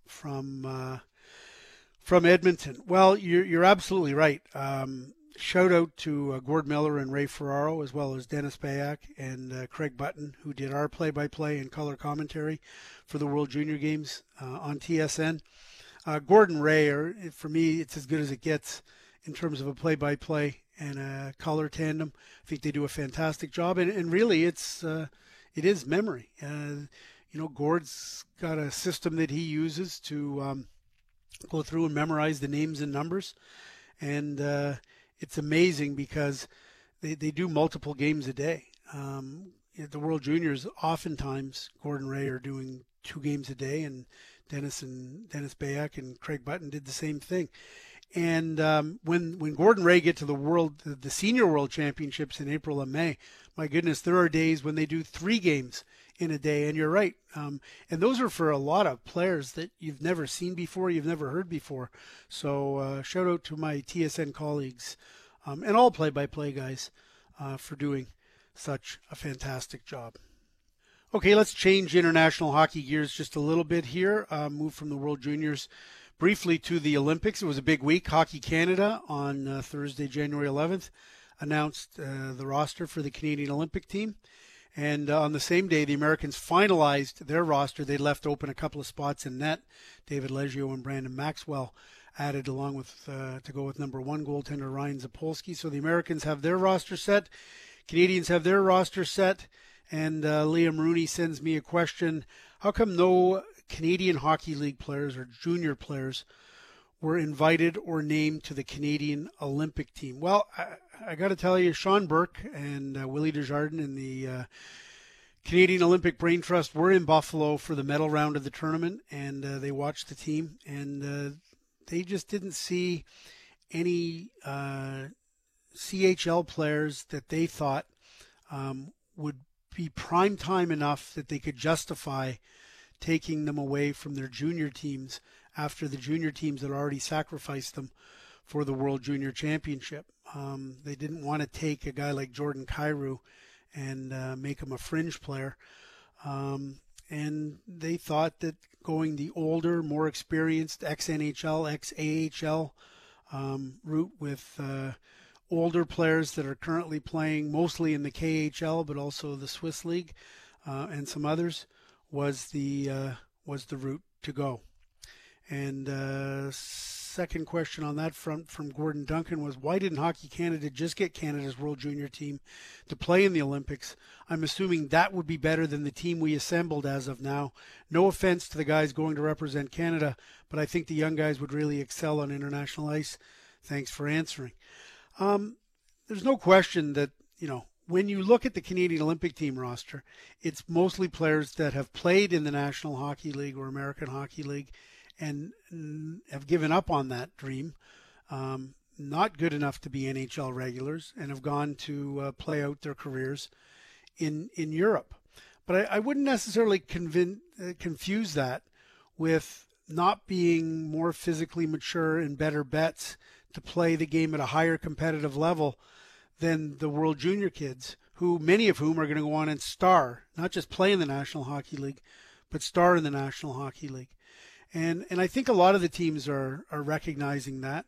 from. Uh, from Edmonton. Well, you're, you're absolutely right. Um, shout out to uh, Gord Miller and Ray Ferraro, as well as Dennis Beyak and uh, Craig Button, who did our play by play and color commentary for the World Junior Games uh, on TSN. Uh, Gordon Ray, are, for me, it's as good as it gets in terms of a play by play and a color tandem. I think they do a fantastic job, and, and really, it's uh, it is memory. Uh, you know, Gord's got a system that he uses to um, go through and memorize the names and numbers, and it's amazing because they, they do multiple games a day. Um, the World Juniors, oftentimes Gordon Ray are doing two games a day, and Dennis and Dennis Beyak and Craig Button did the same thing. And um, when when Gordon Ray get to the world the, the senior world championships in April and May, my goodness, there are days when they do three games in a day. And you're right, um, and those are for a lot of players that you've never seen before, you've never heard before. So uh, shout out to my TSN colleagues um, and all play-by-play guys uh, for doing such a fantastic job. Okay, let's change international hockey gears just a little bit here. Uh, move from the World Juniors briefly to the Olympics. It was a big week. Hockey Canada on uh, Thursday, January 11th, announced uh, the roster for the Canadian Olympic team. And uh, on the same day, the Americans finalized their roster. They left open a couple of spots in net. David Leggio and Brandon Maxwell added along with uh, to go with number one goaltender Ryan Zapolski. So the Americans have their roster set. Canadians have their roster set. And uh, Liam Rooney sends me a question: How come no Canadian Hockey League players or junior players were invited or named to the Canadian Olympic team? Well, I, I got to tell you, Sean Burke and uh, Willie Desjardins and the uh, Canadian Olympic Brain Trust were in Buffalo for the medal round of the tournament, and uh, they watched the team, and uh, they just didn't see any uh, CHL players that they thought um, would be prime time enough that they could justify taking them away from their junior teams after the junior teams had already sacrificed them for the World Junior Championship. Um, they didn't want to take a guy like Jordan Kyrou and uh, make him a fringe player. Um, and they thought that going the older, more experienced ex NHL, ex AHL um, route with uh, older players that are currently playing mostly in the KHL, but also the Swiss League uh, and some others was the uh, was the route to go. And uh, second question on that front from Gordon Duncan was why didn't Hockey Canada just get Canada's World Junior team to play in the Olympics? I'm assuming that would be better than the team we assembled as of now. No offense to the guys going to represent Canada, but I think the young guys would really excel on international ice. Thanks for answering. Um, there's no question that, you know, when you look at the Canadian Olympic team roster, it's mostly players that have played in the National Hockey League or American Hockey League and have given up on that dream. Um, not good enough to be NHL regulars and have gone to uh, play out their careers in in Europe. But I, I wouldn't necessarily convin- uh, confuse that with not being more physically mature and better bets to play the game at a higher competitive level than the World Junior kids, who many of whom are going to go on and star, not just play in the National Hockey League, but star in the National Hockey League. And and I think a lot of the teams are are recognizing that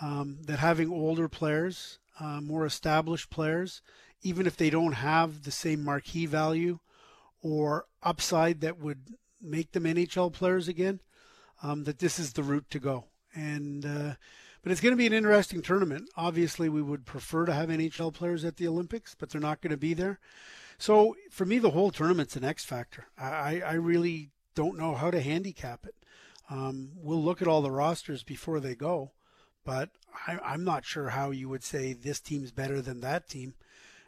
um, that having older players, uh, more established players, even if they don't have the same marquee value or upside that would make them NHL players again, um, that this is the route to go. And uh, but it's going to be an interesting tournament. Obviously, we would prefer to have NHL players at the Olympics, but they're not going to be there. So for me, the whole tournament's an X factor. I, I really don't know how to handicap it. Um, we'll look at all the rosters before they go, but I, I'm not sure how you would say this team's better than that team.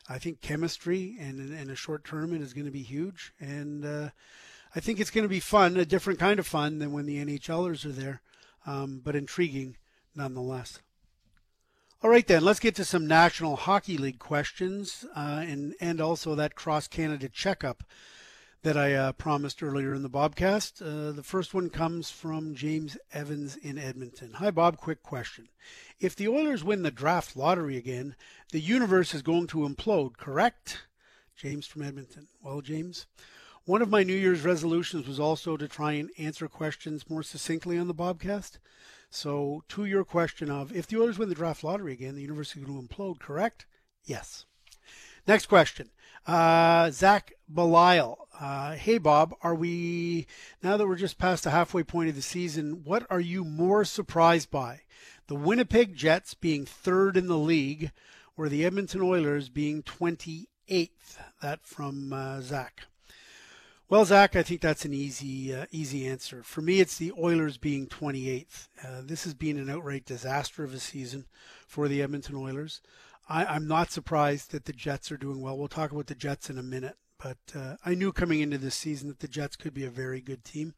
I think chemistry and in a short tournament is going to be huge, and uh, I think it's going to be fun, a different kind of fun than when the NHLers are there, um, but intriguing nonetheless. All right, then, let's get to some National Hockey League questions uh, and, and also that cross Canada checkup that I uh, promised earlier in the Bobcast. Uh, the first one comes from James Evans in Edmonton. Hi, Bob. Quick question. If the Oilers win the draft lottery again, the universe is going to implode, correct? James from Edmonton. Well, James, one of my New Year's resolutions was also to try and answer questions more succinctly on the Bobcast. So, to your question of if the Oilers win the draft lottery again, the universe is going to implode, correct? Yes. Next question. Uh, Zach Belial. Uh, hey, Bob, are we, now that we're just past the halfway point of the season, what are you more surprised by? The Winnipeg Jets being third in the league or the Edmonton Oilers being 28th? That from uh, Zach. Well, Zach, I think that's an easy, uh, easy answer. For me, it's the Oilers being 28th. Uh, this has been an outright disaster of a season for the Edmonton Oilers. I, am not surprised that the Jets are doing well. We'll talk about the Jets in a minute, but uh, I knew coming into this season that the Jets could be a very good team.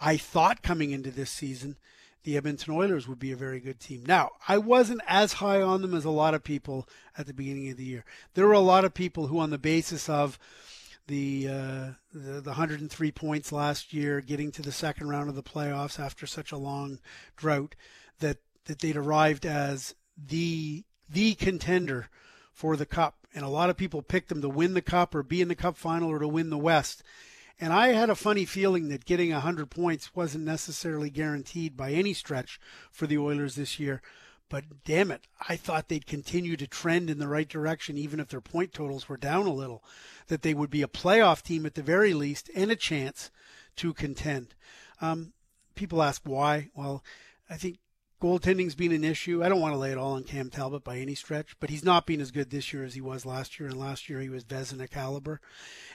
I thought coming into this season the Edmonton Oilers would be a very good team. Now, I wasn't as high on them as a lot of people at the beginning of the year. There were a lot of people who, on the basis of the, uh, the the 103 points last year, getting to the second round of the playoffs after such a long drought, that that they'd arrived as the the contender for the cup, and a lot of people picked them to win the cup or be in the cup final or to win the West. And I had a funny feeling that getting 100 points wasn't necessarily guaranteed by any stretch for the Oilers this year. But damn it, I thought they'd continue to trend in the right direction, even if their point totals were down a little. That they would be a playoff team at the very least and a chance to contend. Um, people ask why. Well, I think goaltending's been an issue. I don't want to lay it all on Cam Talbot by any stretch, but he's not been as good this year as he was last year. And last year he was Vezina caliber.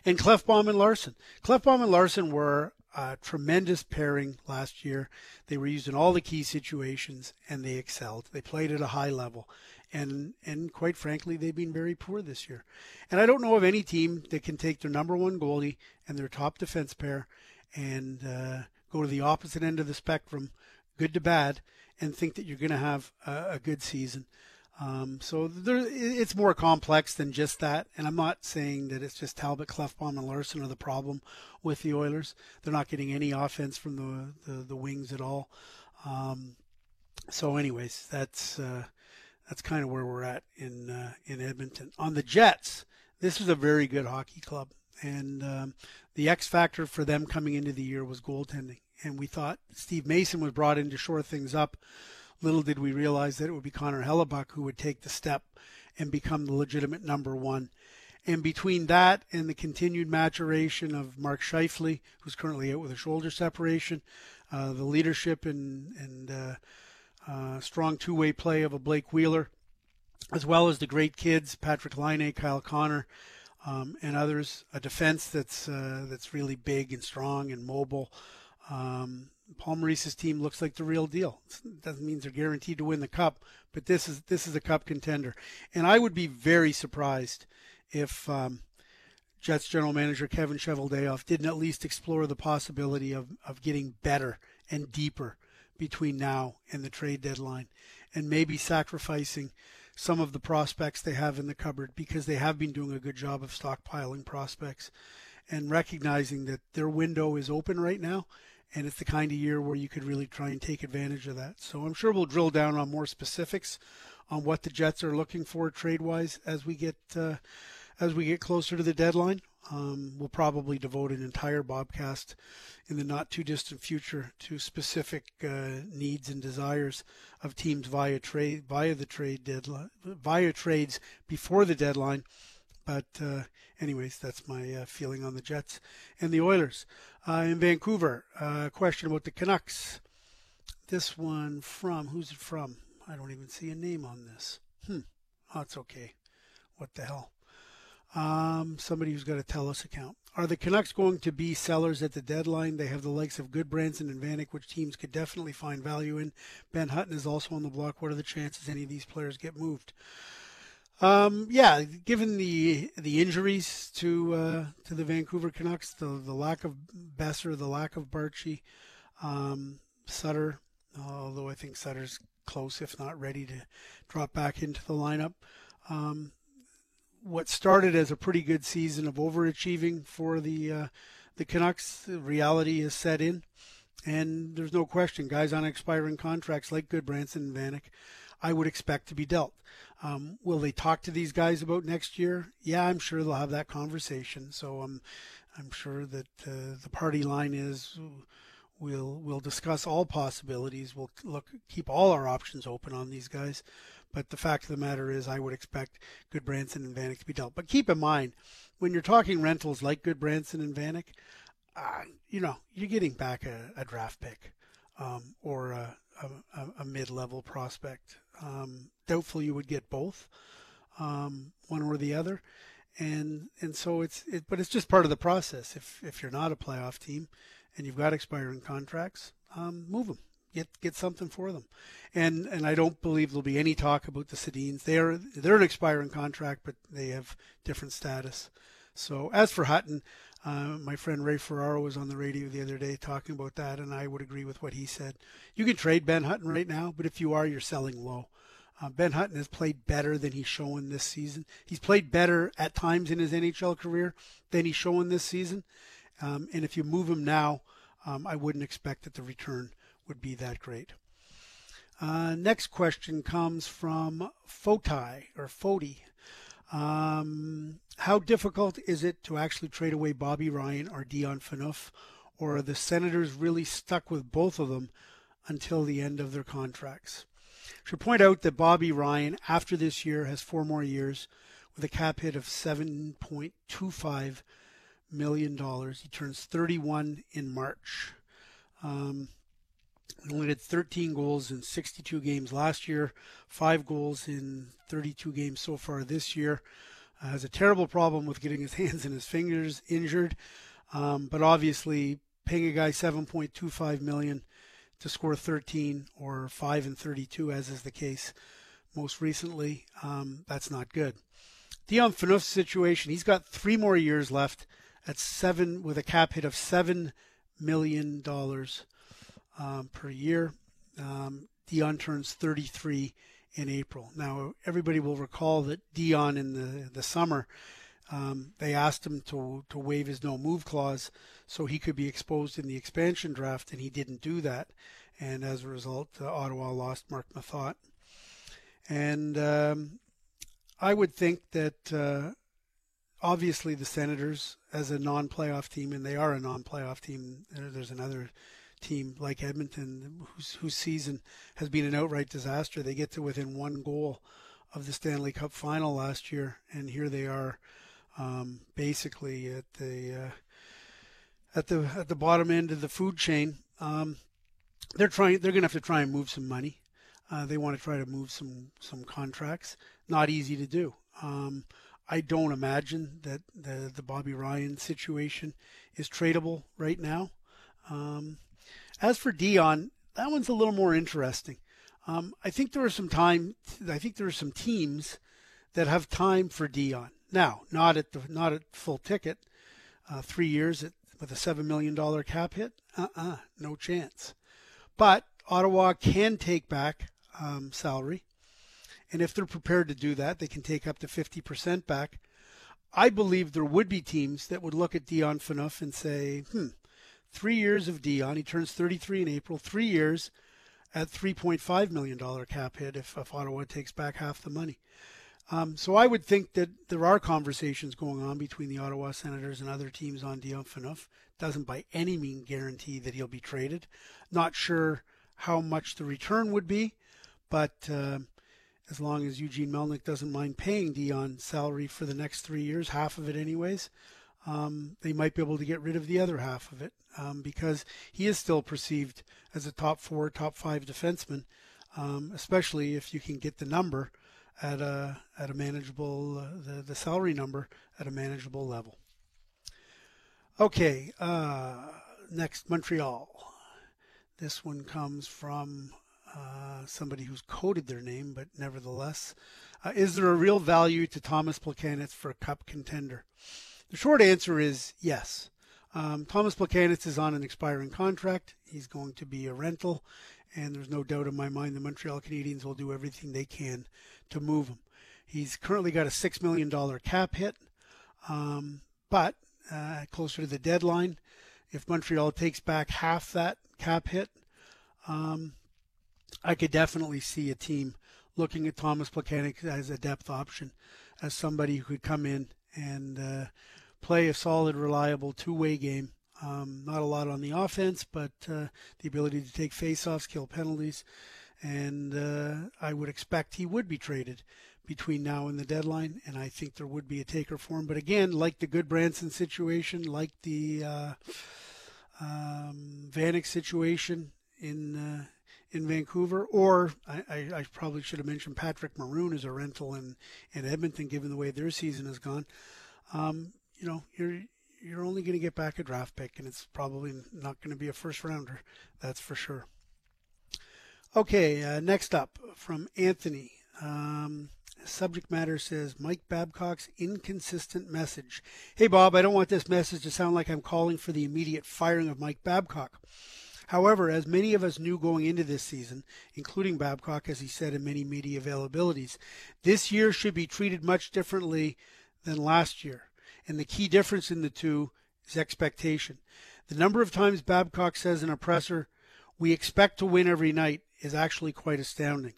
And Klefbom and Larsson. Klefbom and Larsson were a tremendous pairing last year. They were used in all the key situations and they excelled. They played at a high level. And, and quite frankly, they've been very poor this year. And I don't know of any team that can take their number one goalie and their top defense pair and uh, go to the opposite end of the spectrum, good to bad, and think that you're going to have a, a good season. Um, so there, it's more complex than just that. And I'm not saying that it's just Talbot, Klefbom, and Larsson are the problem with the Oilers. They're not getting any offense from the, the, the wings at all. Um, so, anyways, that's uh, that's kind of where we're at in uh, in Edmonton. On the Jets, this is a very good hockey club, and um, the X factor for them coming into the year was goaltending. And we thought Steve Mason was brought in to shore things up. Little did we realize that it would be Connor Hellebuyck who would take the step and become the legitimate number one. And between that and the continued maturation of Mark Scheifele, who's currently out with a shoulder separation, uh, the leadership and, and uh, uh, strong two-way play of a Blake Wheeler, as well as the great kids Patrik Laine, Kyle Connor, um, and others. A defense that's uh, that's really big and strong and mobile. Um, Paul Maurice's team looks like the real deal. It doesn't mean they're guaranteed to win the cup, but this is this is a cup contender, and I would be very surprised if um, Jets general manager Kevin Cheveldayoff didn't at least explore the possibility of, of getting better and deeper between now and the trade deadline, and maybe sacrificing some of the prospects they have in the cupboard because they have been doing a good job of stockpiling prospects and recognizing that their window is open right now and it's the kind of year where you could really try and take advantage of that. So I'm sure we'll drill down on more specifics on what the Jets are looking for trade wise as we get uh, as we get closer to the deadline. Um, we'll probably devote an entire Bobcast in the not too distant future to specific uh, needs and desires of teams via trade via the trade deadline via trades before the deadline. But uh, anyways, that's my uh, feeling on the Jets and the Oilers uh, in Vancouver. Uh, question about the Canucks. This one from who's it from? I don't even see a name on this. Hmm. Oh, it's okay. What the hell? Um, somebody who's got a TELUS account. Are the Canucks going to be sellers at the deadline? They have the likes of Gudbranson and Vanek, which teams could definitely find value in. Ben Hutton is also on the block. What are the chances any of these players get moved? Um, yeah, given the the injuries to uh, to the Vancouver Canucks, the the lack of Boeser, the lack of Baertschi, um, Sutter, although I think Sutter's close, if not ready to drop back into the lineup. Um, what started as a pretty good season of overachieving for the uh, the Canucks, the reality is set in, and there's no question, guys on expiring contracts like Gudbranson and Vanek, I would expect to be dealt. Um, will they talk to these guys about next year? Yeah, I'm sure they'll have that conversation. So I'm I'm sure that uh, the party line is we'll we'll discuss all possibilities. We'll look keep all our options open on these guys. But the fact of the matter is, I would expect Gudbranson and Vanek to be dealt. But keep in mind, when you're talking rentals like Gudbranson and Vanek, uh, you know, you're getting back a, a draft pick um, or a, a, a, mid-level prospect. Um, doubtful you would get both, um, one or the other, and and so it's it, but it's just part of the process. If if you're not a playoff team and you've got expiring contracts, um, move them get get something for them. And and I don't believe there'll be any talk about the Sedins. They're they're an expiring contract, but they have different status. So as for Hutton, uh, my friend Ray Ferraro was on the radio the other day talking about that, and I would agree with what he said. You can trade Ben Hutton right now, but if you are, you're selling low. Uh, ben Hutton has played better than he's shown this season. He's played better at times in his NHL career than he's shown this season. Um, and if you move him now, um, I wouldn't expect that the return would be that great. Uh, next question comes from Foti or Foti. Um, how difficult is it to actually trade away Bobby Ryan or Dion Phaneuf, or are the Senators really stuck with both of them until the end of their contracts? I should point out that Bobby Ryan, after this year, has four more years with a cap hit of $7.25 million. He turns 31 in March. Um, he only had 13 goals in 62 games last year, five goals in 32 games so far this year. Uh, has a terrible problem with getting his hands and his fingers injured, um, but obviously paying a guy 7.25 million to score 13 or 5 and 32, as is the case most recently, um, that's not good. Dion Phaneuf's situation, he's got three more years left at seven with a cap hit of seven million dollars um, per year. Um, Dion turns 33 in April. Now, everybody will recall that Dion in the, the summer, um, they asked him to, to waive his no move clause so he could be exposed in the expansion draft, and he didn't do that. And as a result, uh, Ottawa lost Mark Methot. And um, I would think that uh, obviously the Senators, as a non-playoff team, and they are a non-playoff team. There's another team like Edmonton whose, whose season has been an outright disaster. They get to within one goal of the Stanley Cup final last year, and here they are, um, basically at the uh, at the at the bottom end of the food chain. Um, they're trying. They're going to have to try and move some money. Uh, they want to try to move some some contracts. Not easy to do. Um, I don't imagine that the the Bobby Ryan situation is tradable right now. Um, as for Dion, that one's a little more interesting. Um, I think there are some time. I think there are some teams that have time for Dion now. Not at the not at full ticket. Uh, three years at, with a seven million dollar cap hit. Uh-uh, no chance. But Ottawa can take back um, salary, and if they're prepared to do that, they can take up to fifty percent back. I believe there would be teams that would look at Dion Phaneuf and say, "Hmm, three years of Dion. He turns 33 in April. Three years." at $3.5 million cap hit if, if Ottawa takes back half the money. Um, so I would think that there are conversations going on between the Ottawa Senators and other teams on Dion Phaneuf. Doesn't by any means guarantee that he'll be traded. Not sure how much the return would be, but uh, as long as Eugene Melnyk doesn't mind paying Dion salary for the next three years, half of it anyways, um, they might be able to get rid of the other half of it um, because he is still perceived as a top four, top five defenseman, um, especially if you can get the number at a at a manageable uh, the the salary number at a manageable level. Okay, uh, next Montreal. This one comes from uh, somebody who's coded their name, but nevertheless, uh, is there a real value to Tomas Plekanec for a cup contender? The short answer is yes. Um, Tomas Plekanec is on an expiring contract. He's going to be a rental, and there's no doubt in my mind the Montreal Canadiens will do everything they can to move him. He's currently got a $6 million cap hit, um, but uh, closer to the deadline, if Montreal takes back half that cap hit, um, I could definitely see a team looking at Tomas Plekanec as a depth option, as somebody who could come in and uh, play a solid, reliable two-way game. Um, not a lot on the offense, but uh, the ability to take faceoffs, kill penalties, and uh, I would expect he would be traded between now and the deadline, and I think there would be a taker for him. But again, like the Gudbranson situation, like the uh, um, Vanek situation in uh, in Vancouver, or I, I, I, probably should have mentioned Patrick Maroon as a rental in, in Edmonton, given the way their season has gone. Um, you know, you're you're only going to get back a draft pick, and it's probably not going to be a first rounder. That's for sure. Okay, uh, next up from Anthony. Um, subject matter says Mike Babcock's inconsistent message. Hey, Bob, I don't want this message to sound like I'm calling for the immediate firing of Mike Babcock. However, as many of us knew going into this season, including Babcock, as he said in many media availabilities, this year should be treated much differently than last year. And the key difference in the two is expectation. The number of times Babcock says in a presser, we expect to win every night, is actually quite astounding.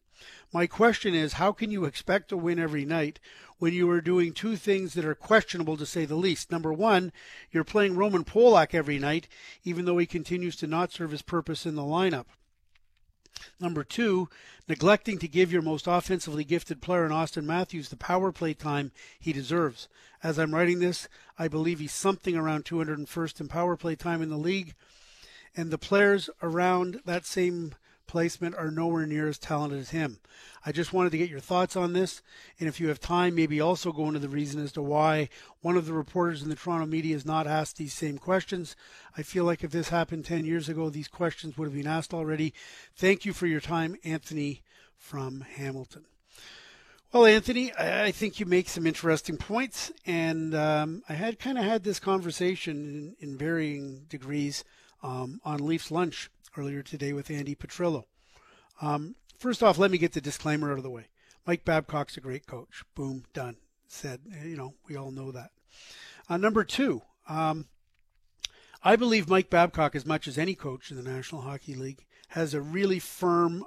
My question is, how can you expect to win every night when you are doing two things that are questionable to say the least? Number one, you're playing Roman Polak every night, even though he continues to not serve his purpose in the lineup. Number two, neglecting to give your most offensively gifted player in Auston Matthews the power play time he deserves. As I'm writing this, I believe he's something around 201st in power play time in the league, and the players around that same placement are nowhere near as talented as him. I just wanted to get your thoughts on this, and if you have time, maybe also go into the reason as to why one of the reporters in the Toronto media has not asked these same questions. I feel like if this happened 10 years ago, these questions would have been asked already. Thank you for your time, Anthony from Hamilton. Well, Anthony, I think you make some interesting points, and um, I had kind of had this conversation in, in varying degrees um, on Leafs Lunch earlier today with Andi Petrillo. Um, first off, let me get the disclaimer out of the way. Mike Babcock's a great coach. Boom, done. Said, you know, we all know that. Uh, number two, um, I believe Mike Babcock, as much as any coach in the National Hockey League, has a really firm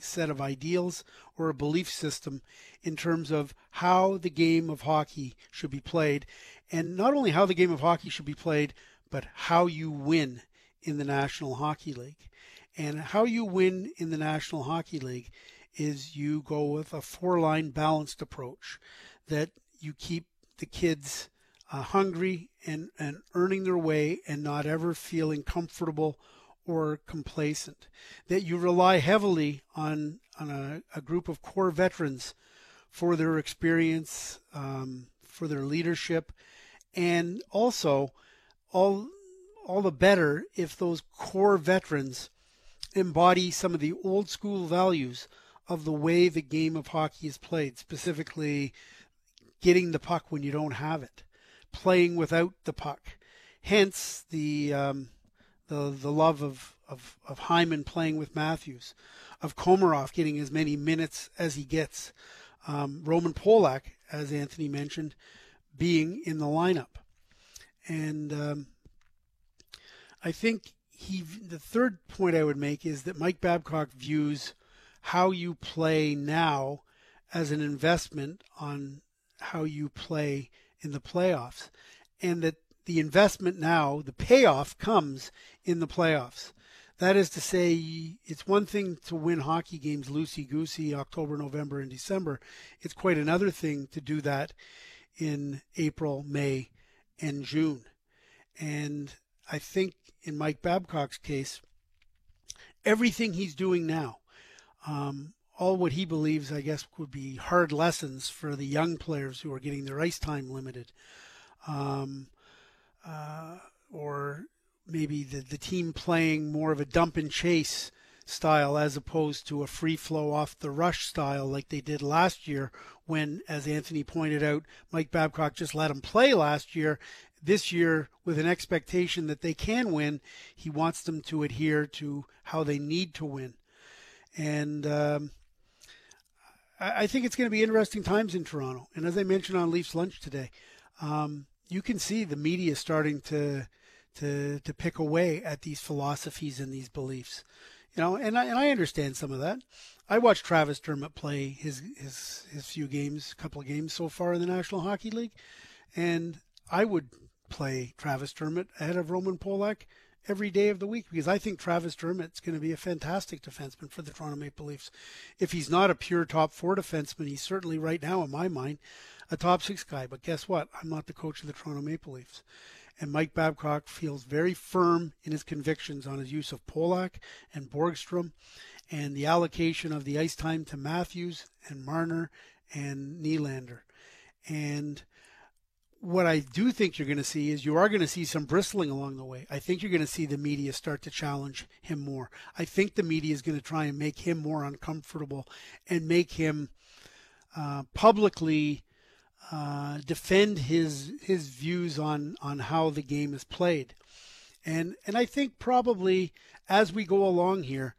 set of ideals or a belief system in terms of how the game of hockey should be played. And not only how the game of hockey should be played, but how you win in the National Hockey League. And how you win in the National Hockey League is you go with a four line balanced approach that you keep the kids uh, hungry and, and earning their way and not ever feeling comfortable or complacent. That you rely heavily on, on a, a group of core veterans for their experience, um, for their leadership, and also all all the better if those core veterans embody some of the old school values of the way the game of hockey is played, specifically getting the puck when you don't have it, playing without the puck. Hence the um, the the love of, of, of Hyman playing with Matthews, of Komarov getting as many minutes as he gets, um, Roman Polak, as Anthony mentioned, being in the lineup, and um, I think he. The third point I would make is that Mike Babcock views how you play now as an investment on how you play in the playoffs, and that the investment now, the payoff comes in the playoffs. That is to say, it's one thing to win hockey games loosey goosey October, November, and December. It's quite another thing to do that in April, May, and June. And I think in Mike Babcock's case, everything he's doing now, um, all what he believes, I guess, would be hard lessons for the young players who are getting their ice time limited. Um, uh, or maybe the, the team playing more of a dump and chase style as opposed to a free flow off the rush style like they did last year when, as Anthony pointed out, Mike Babcock just let them play last year. This year, with an expectation that they can win, he wants them to adhere to how they need to win. And um, I, think it's going to be interesting times in Toronto. And as I mentioned on Leafs Lunch today, um, you can see the media starting to to to pick away at these philosophies and these beliefs. You know, and I, and I understand some of that. I watched Travis Dermott play his his his few games, couple of games so far in the National Hockey League, and I would play Travis Dermott ahead of Roman Polak every day of the week because I think Travis Dermott's going to be a fantastic defenseman for the Toronto Maple Leafs. If he's not a pure top four defenseman, he's certainly right now in my mind a top six guy. But guess what? I'm not the coach of the Toronto Maple Leafs. And Mike Babcock feels very firm in his convictions on his use of Polak and Borgstrom and the allocation of the ice time to Matthews and Marner and Nylander. And what I do think you're going to see is you are going to see some bristling along the way. I think you're going to see the media start to challenge him more. I think the media is going to try and make him more uncomfortable and make him uh, publicly uh, defend his his views on on how the game is played. And and I think probably as we go along here,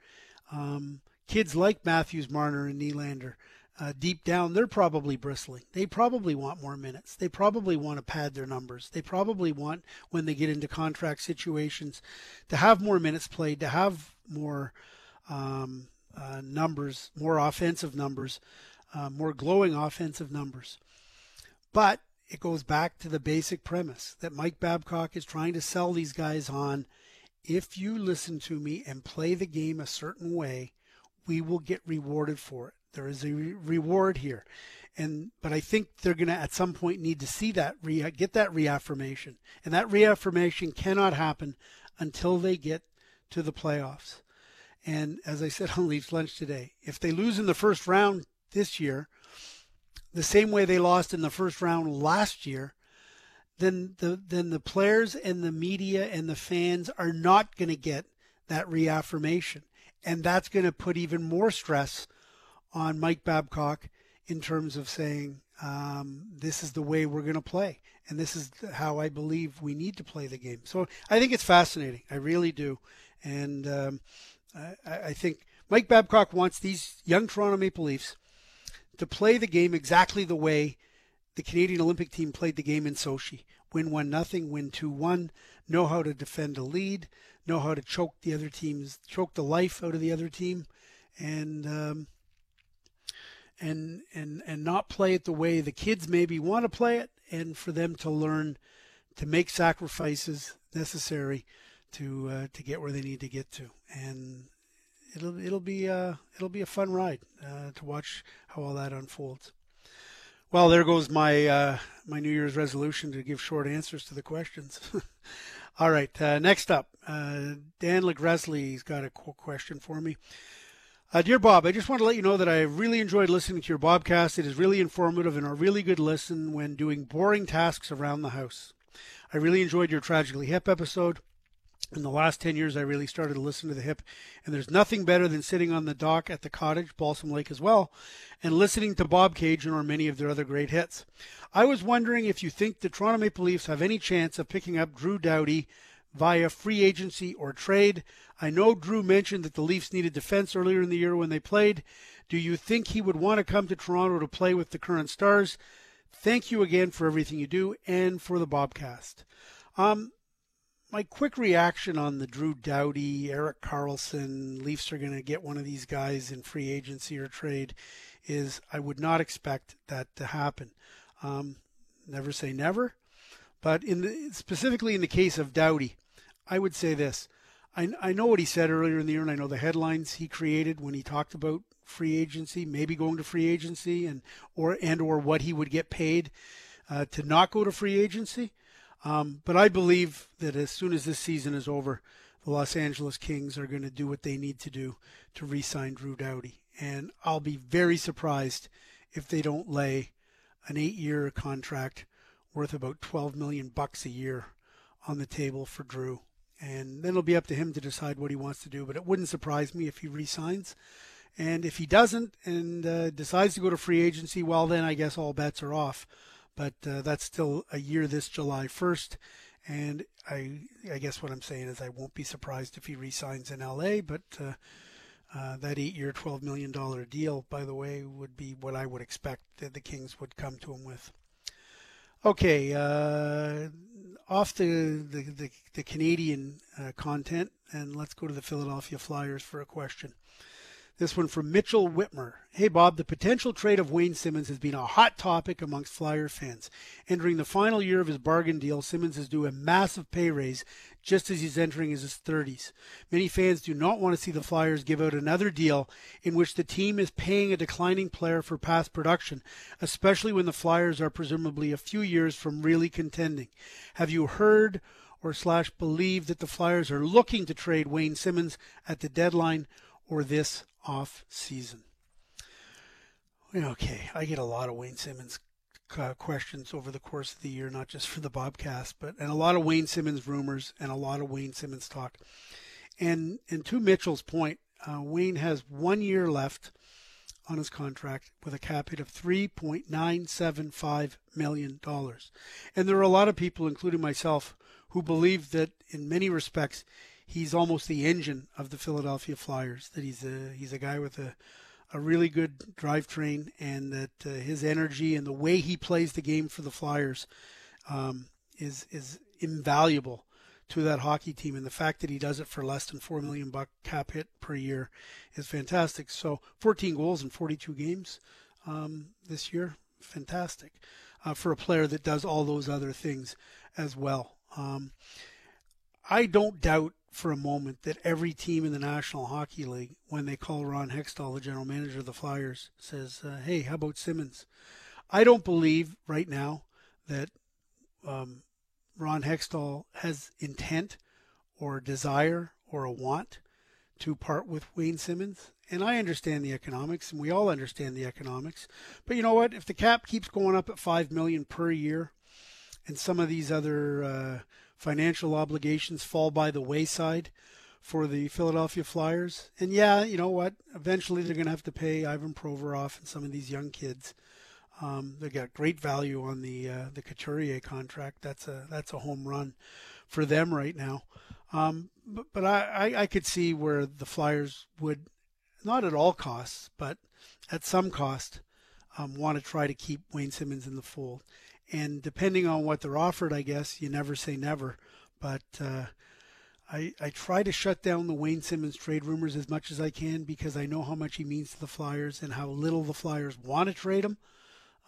um, kids like Matthews, Marner, and Nylander uh, deep down, they're probably bristling. They probably want more minutes. They probably want to pad their numbers. They probably want, when they get into contract situations, to have more minutes played, to have more um, uh, numbers, more offensive numbers, uh, more glowing offensive numbers. But it goes back to the basic premise that Mike Babcock is trying to sell these guys on. If you listen to me and play the game a certain way, we will get rewarded for it. There is a re- reward here. And but I think they're going to at some point need to see that re- get that reaffirmation. And that reaffirmation cannot happen until they get to the playoffs. And as I said on Leafs lunch today, if they lose in the first round this year, the same way they lost in the first round last year, then the then the players and the media and the fans are not going to get that reaffirmation, and that's going to put even more stress on Mike Babcock in terms of saying um, this is the way we're going to play, and this is how I believe we need to play the game. So I think it's fascinating. I really do, and um, I, I think Mike Babcock wants these young Toronto Maple Leafs to play the game exactly the way the Canadian Olympic team played the game in Sochi. Win one nothing, win two one. Know how to defend a lead. Know how to choke the other teams, choke the life out of the other team, and um, and and and not play it the way the kids maybe want to play it, and for them to learn to make sacrifices necessary to uh, to get where they need to get to. And it'll it'll be uh, it'll be a fun ride uh, to watch how all that unfolds. Well, there goes my uh, my New Year's resolution to give short answers to the questions. all right, uh, next up, uh, Dan Legresley's got a question for me. Uh, dear Bob, I just want to let you know that I really enjoyed listening to your Bobcast. It is really informative and a really good listen when doing boring tasks around the house. I really enjoyed your Tragically Hip episode. In the last 10 years, I really started to listen to the hip, and there's nothing better than sitting on the dock at the cottage, Balsam Lake as well, and listening to Bobcaygeon or many of their other great hits. I was wondering if you think the Toronto Maple Leafs have any chance of picking up Drew Doughty via free agency or trade. I know Drew mentioned that the Leafs needed defense earlier in the year when they played. Do you think he would want to come to Toronto to play with the current stars? Thank you again for everything you do and for the Bobcast. Um, my quick reaction on the Drew Doughty, Erik Karlsson, Leafs are going to get one of these guys in free agency or trade is I would not expect that to happen. Um, never say never, but in the, specifically in the case of Doughty, I would say this. I, I know what he said earlier in the year, and I know the headlines he created when he talked about free agency, maybe going to free agency, and or and or what he would get paid uh, to not go to free agency. Um, but I believe that as soon as this season is over, the Los Angeles Kings are going to do what they need to do to re-sign Drew Doughty, and I'll be very surprised if they don't lay an eight-year contract worth about 12 million bucks a year on the table for Drew. And then it'll be up to him to decide what he wants to do. But it wouldn't surprise me if he resigns. And if he doesn't and uh, decides to go to free agency, well, then I guess all bets are off. But uh, that's still a year this July 1st. And I, I guess what I'm saying is I won't be surprised if he resigns in LA. But uh, uh, that eight-year, $12 million deal, by the way, would be what I would expect that the Kings would come to him with. Okay, uh, off the the, the, the Canadian uh, content, and let's go to the Philadelphia Flyers for a question. This one from Mitchell Whitmer. Hey Bob, the potential trade of Wayne Simmonds has been a hot topic amongst Flyer fans. Entering the final year of his bargain deal, Simmonds is due a massive pay raise just as he's entering his 30s. Many fans do not want to see the Flyers give out another deal in which the team is paying a declining player for past production, especially when the Flyers are presumably a few years from really contending. Have you heard or slash believe that the Flyers are looking to trade Wayne Simmonds at the deadline or this off season. Okay, I get a lot of Wayne Simmonds uh, questions over the course of the year, not just for the Bobcast, but and a lot of Wayne Simmonds rumors and a lot of Wayne Simmonds talk. And and to Mitchell's point, uh, Wayne has one year left on his contract with a cap hit of $3.975 million. And there are a lot of people, including myself, who believe that in many respects he's almost the engine of the Philadelphia Flyers. That he's a he's a guy with a a really good drivetrain, and that uh, his energy and the way he plays the game for the Flyers um, is is invaluable to that hockey team. And the fact that he does it for less than four million buck cap hit per year is fantastic. So 14 goals in 42 games um, this year, fantastic uh, for a player that does all those other things as well. Um, I don't doubt for a moment that every team in the National Hockey League, when they call Ron Hextall, the general manager of the Flyers, says, uh, "Hey, how about Simmonds?" I don't believe right now that um, Ron Hextall has intent or desire or a want to part with Wayne Simmonds. And I understand the economics, and we all understand the economics. But you know what? If the cap keeps going up at five million per year, and some of these other uh, financial obligations fall by the wayside for the Philadelphia Flyers. And yeah, you know what? Eventually they're going to have to pay Ivan Provorov and some of these young kids. Um, they got great value on the uh, the Couturier contract. That's a that's a home run for them right now. Um, but but I, I, I could see where the Flyers would not at all costs, but at some cost, um, want to try to keep Wayne Simmonds in the fold. And depending on what they're offered, I guess you never say never. But uh, I, I try to shut down the Wayne Simmonds trade rumors as much as I can because I know how much he means to the Flyers and how little the Flyers want to trade him.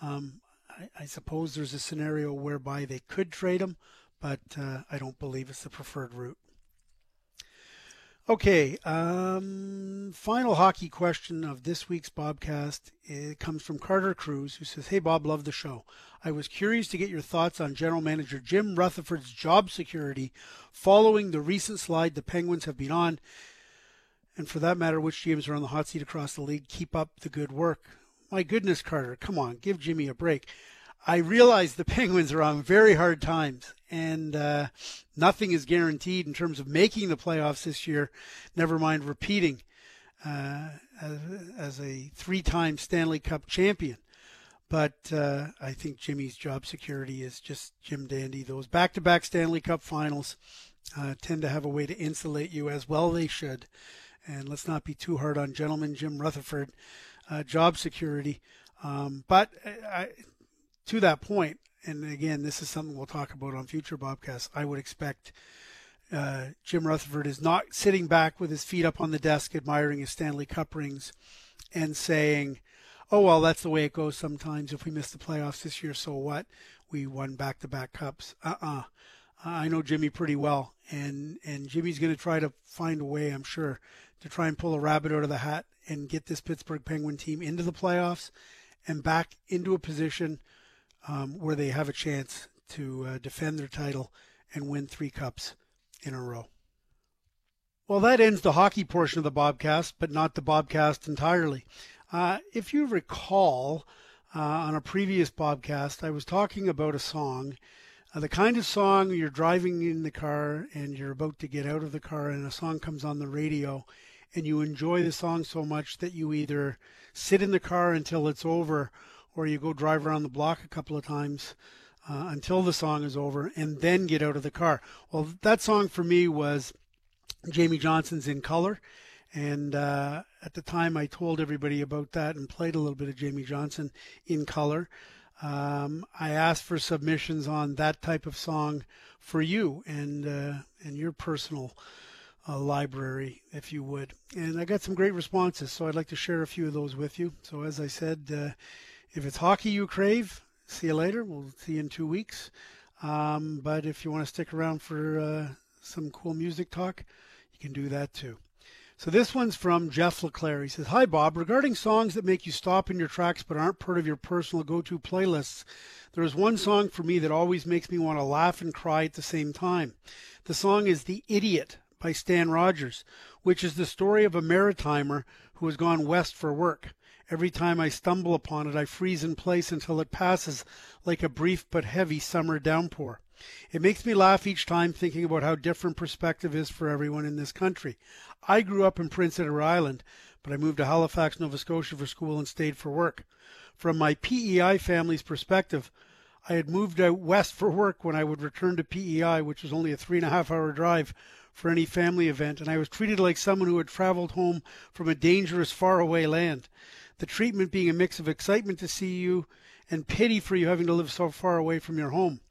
Um, I, I, suppose there's a scenario whereby they could trade him, but uh, I don't believe it's the preferred route. Okay, um, final hockey question of this week's Bobcast. It comes from Carter Cruz, who says, Hey Bob, love the show. I was curious to get your thoughts on General Manager Jim Rutherford's job security following the recent slide the Penguins have been on. And for that matter, which GMs are on the hot seat across the league, keep up the good work. My goodness, Carter, come on, give Jimmy a break. I realize the Penguins are on very hard times, and uh, nothing is guaranteed in terms of making the playoffs this year. Never mind repeating uh, as, as, a three-time Stanley Cup champion. But uh, I think Jimmy's job security is just Jim Dandy. Those back-to-back Stanley Cup finals uh, tend to have a way to insulate you as well. They should. And let's not be too hard on gentleman Jim Rutherford. Uh, job security. Um, but uh, I, to that point, and again, this is something we'll talk about on future Bobcasts, I would expect uh, Jim Rutherford is not sitting back with his feet up on the desk admiring his Stanley Cup rings and saying, oh, well, that's the way it goes sometimes. If we miss the playoffs this year, so what? We won back to back cups. Uh uh-uh. uh I know Jimmy pretty well, and, and Jimmy's going to try to find a way, I'm sure, to try and pull a rabbit out of the hat and get this Pittsburgh Penguin team into the playoffs and back into a position – um, where they have a chance to uh, defend their title and win three cups in a row. Well, that ends the hockey portion of the Bobcast, but not the Bobcast entirely. Uh, if you recall, uh, on a previous Bobcast, I was talking about a song, uh, the kind of song you're driving in the car and you're about to get out of the car, and a song comes on the radio, and you enjoy the song so much that you either sit in the car until it's over or you go drive around the block a couple of times uh, until the song is over and then get out of the car. Well, that song for me was Jamey Johnson's In Color. And uh, at the time, I told everybody about that and played a little bit of Jamey Johnson in color. Um, I asked for submissions on that type of song for you and uh, and your personal uh, library, if you would. And I got some great responses, so I'd like to share a few of those with you. So as I said, uh, if it's hockey you crave, see you later. We'll see you in two weeks. Um, but if you want to stick around for uh, some cool music talk, you can do that too. So this one's from Jeff LeClaire. He says, Hi, Bob. Regarding songs that make you stop in your tracks but aren't part of your personal go to playlists, there is one song for me that always makes me want to laugh and cry at the same time. The song is The Idiot by Stan Rogers, which is the story of a maritimer who has gone west for work. Every time I stumble upon it, I freeze in place until it passes like a brief but heavy summer downpour. It makes me laugh each time thinking about how different perspective is for everyone in this country. I grew up in Prince Edward Island, but I moved to Halifax, Nova Scotia for school and stayed for work. From my PEI family's perspective, I had moved out west for work when I would return to PEI, which was only a three and a half hour drive for any family event, and I was treated like someone who had traveled home from a dangerous, faraway land the treatment being a mix of excitement to see you and pity for you having to live so far away from your home.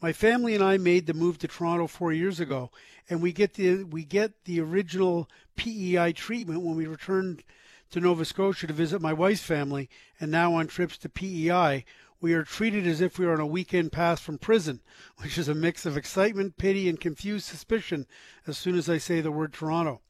My family and I made the move to Toronto four years ago, and we get the we get the original PEI treatment when we returned to Nova Scotia to visit my wife's family, and now on trips to PEI, we are treated as if we are on a weekend pass from prison, which is a mix of excitement, pity, and confused suspicion as soon as I say the word Toronto.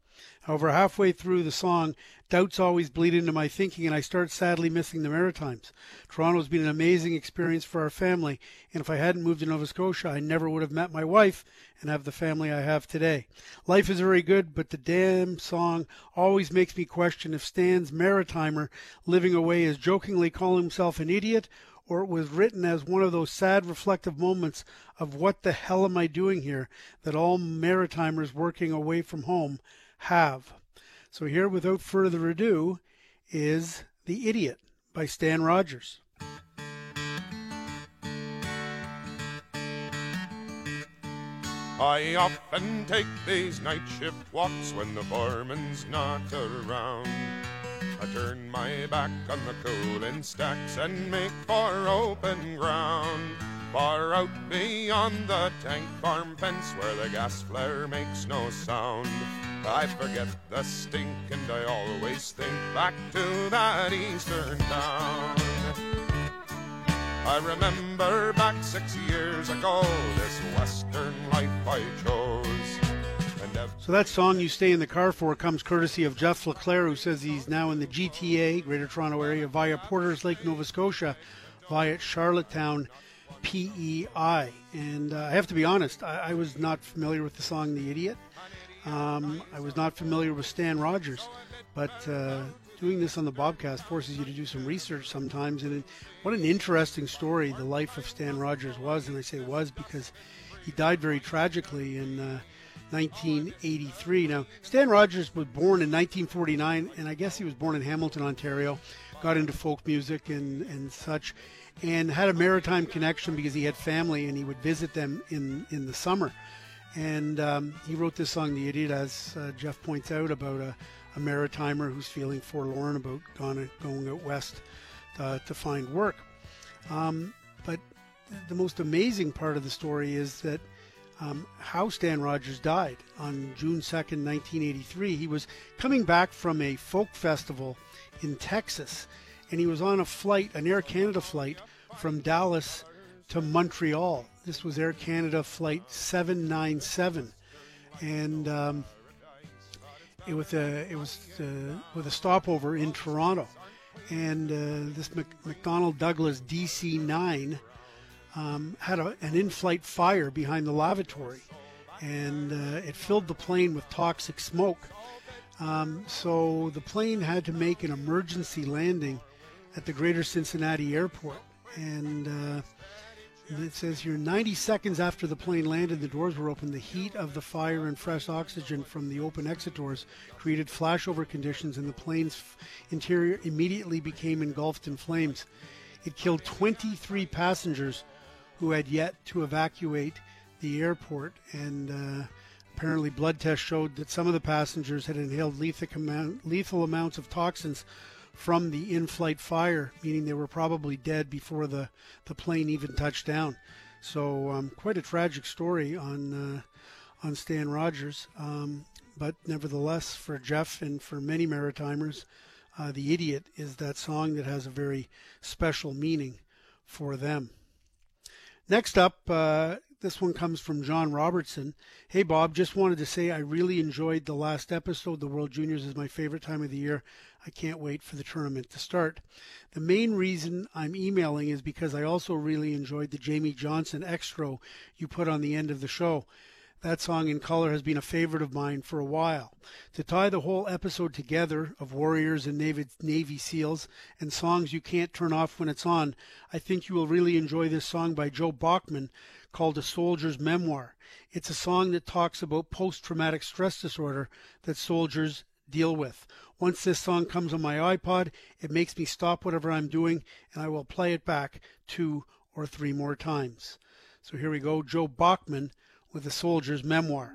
However, halfway through the song, doubts always bleed into my thinking, and I start sadly missing the Maritimes. Toronto's been an amazing experience for our family, and if I hadn't moved to Nova Scotia, I never would have met my wife and have the family I have today. Life is very good, but the damn song always makes me question if Stan's Maritimer living away is jokingly calling himself an idiot or it was written as one of those sad reflective moments of what the hell am I doing here that all Maritimers working away from home have. So here, without further ado, is The Idiot by Stan Rogers. I often take these night shift walks when the foreman's not around. I turn my back on the cooling stacks and make for open ground. Far out beyond the tank farm fence where the gas flare makes no sound. I forget the stink and I always think back to that eastern town. I remember back six years ago this western life I chose. So that song you stay in the car for comes courtesy of Jeff Leclerc, who says he's now in the GTA, Greater Toronto Area, via Porters Lake, Nova Scotia, via Charlottetown, PEI. And uh, I have to be honest, I, I was not familiar with the song "The Idiot." Um, I was not familiar with Stan Rogers, but uh, doing this on the Bobcast forces you to do some research sometimes. And it, what an interesting story the life of Stan Rogers was, and I say was because he died very tragically in uh, 1983. Now, Stan Rogers was born in 1949, and I guess he was born in Hamilton, Ontario. Got into folk music and, and such, and had a maritime connection because he had family and he would visit them in, in the summer. And um, he wrote this song, The Idiot, as uh, Jeff points out, about a, a maritimer who's feeling forlorn about gone, going out west uh, to find work. Um, but the most amazing part of the story is that um, how Stan Rogers died on June 2nd, 1983. He was coming back from a folk festival in Texas, and he was on a flight, an Air Canada flight from Dallas to Montreal. This was Air Canada flight 797, and um, it was a it was uh, with a stopover in Toronto, and uh, this Mc, McDonnell Douglas DC-9 um, had a, an in-flight fire behind the lavatory, and uh, it filled the plane with toxic smoke. Um, so the plane had to make an emergency landing at the Greater Cincinnati Airport, and uh, it says here 90 seconds after the plane landed, the doors were open. The heat of the fire and fresh oxygen from the open exit doors created flashover conditions, and the plane's interior immediately became engulfed in flames. It killed 23 passengers who had yet to evacuate the airport, and uh, apparently, blood tests showed that some of the passengers had inhaled lethal, lethal amounts of toxins from the in-flight fire, meaning they were probably dead before the, the plane even touched down. So um, quite a tragic story on uh, on Stan Rogers. Um, but nevertheless, for Jeff and for many Maritimers, uh, the idiot is that song that has a very special meaning for them. Next up, uh, this one comes from John Robertson. Hey, Bob, just wanted to say I really enjoyed the last episode. The World Juniors is my favorite time of the year. I can't wait for the tournament to start. The main reason I'm emailing is because I also really enjoyed the Jamey Johnson extra you put on the end of the show. That song in color has been a favorite of mine for a while. To tie the whole episode together of Warriors and Navy, Navy SEALs and songs you can't turn off when it's on, I think you will really enjoy this song by Joe Bachman called A Soldier's Memoir. It's a song that talks about post traumatic stress disorder that soldiers deal with. Once this song comes on my iPod, it makes me stop whatever I'm doing and I will play it back two or three more times. So here we go Joe Bachman with a soldier's memoir.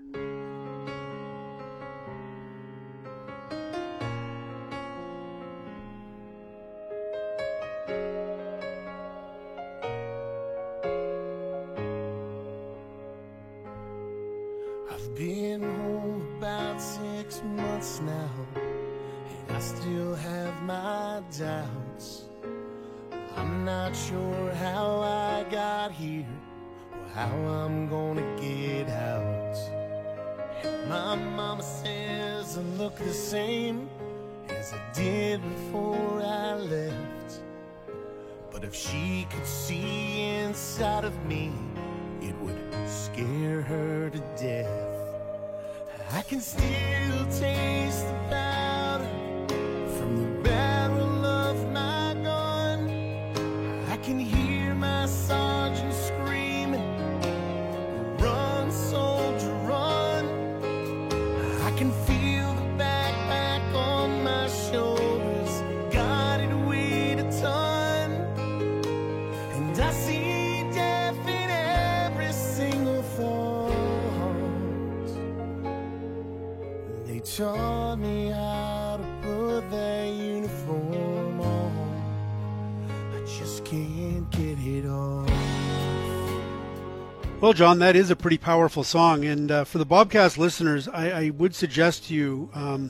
John, that is a pretty powerful song. And uh, for the Bobcast listeners, I, I would suggest to you um,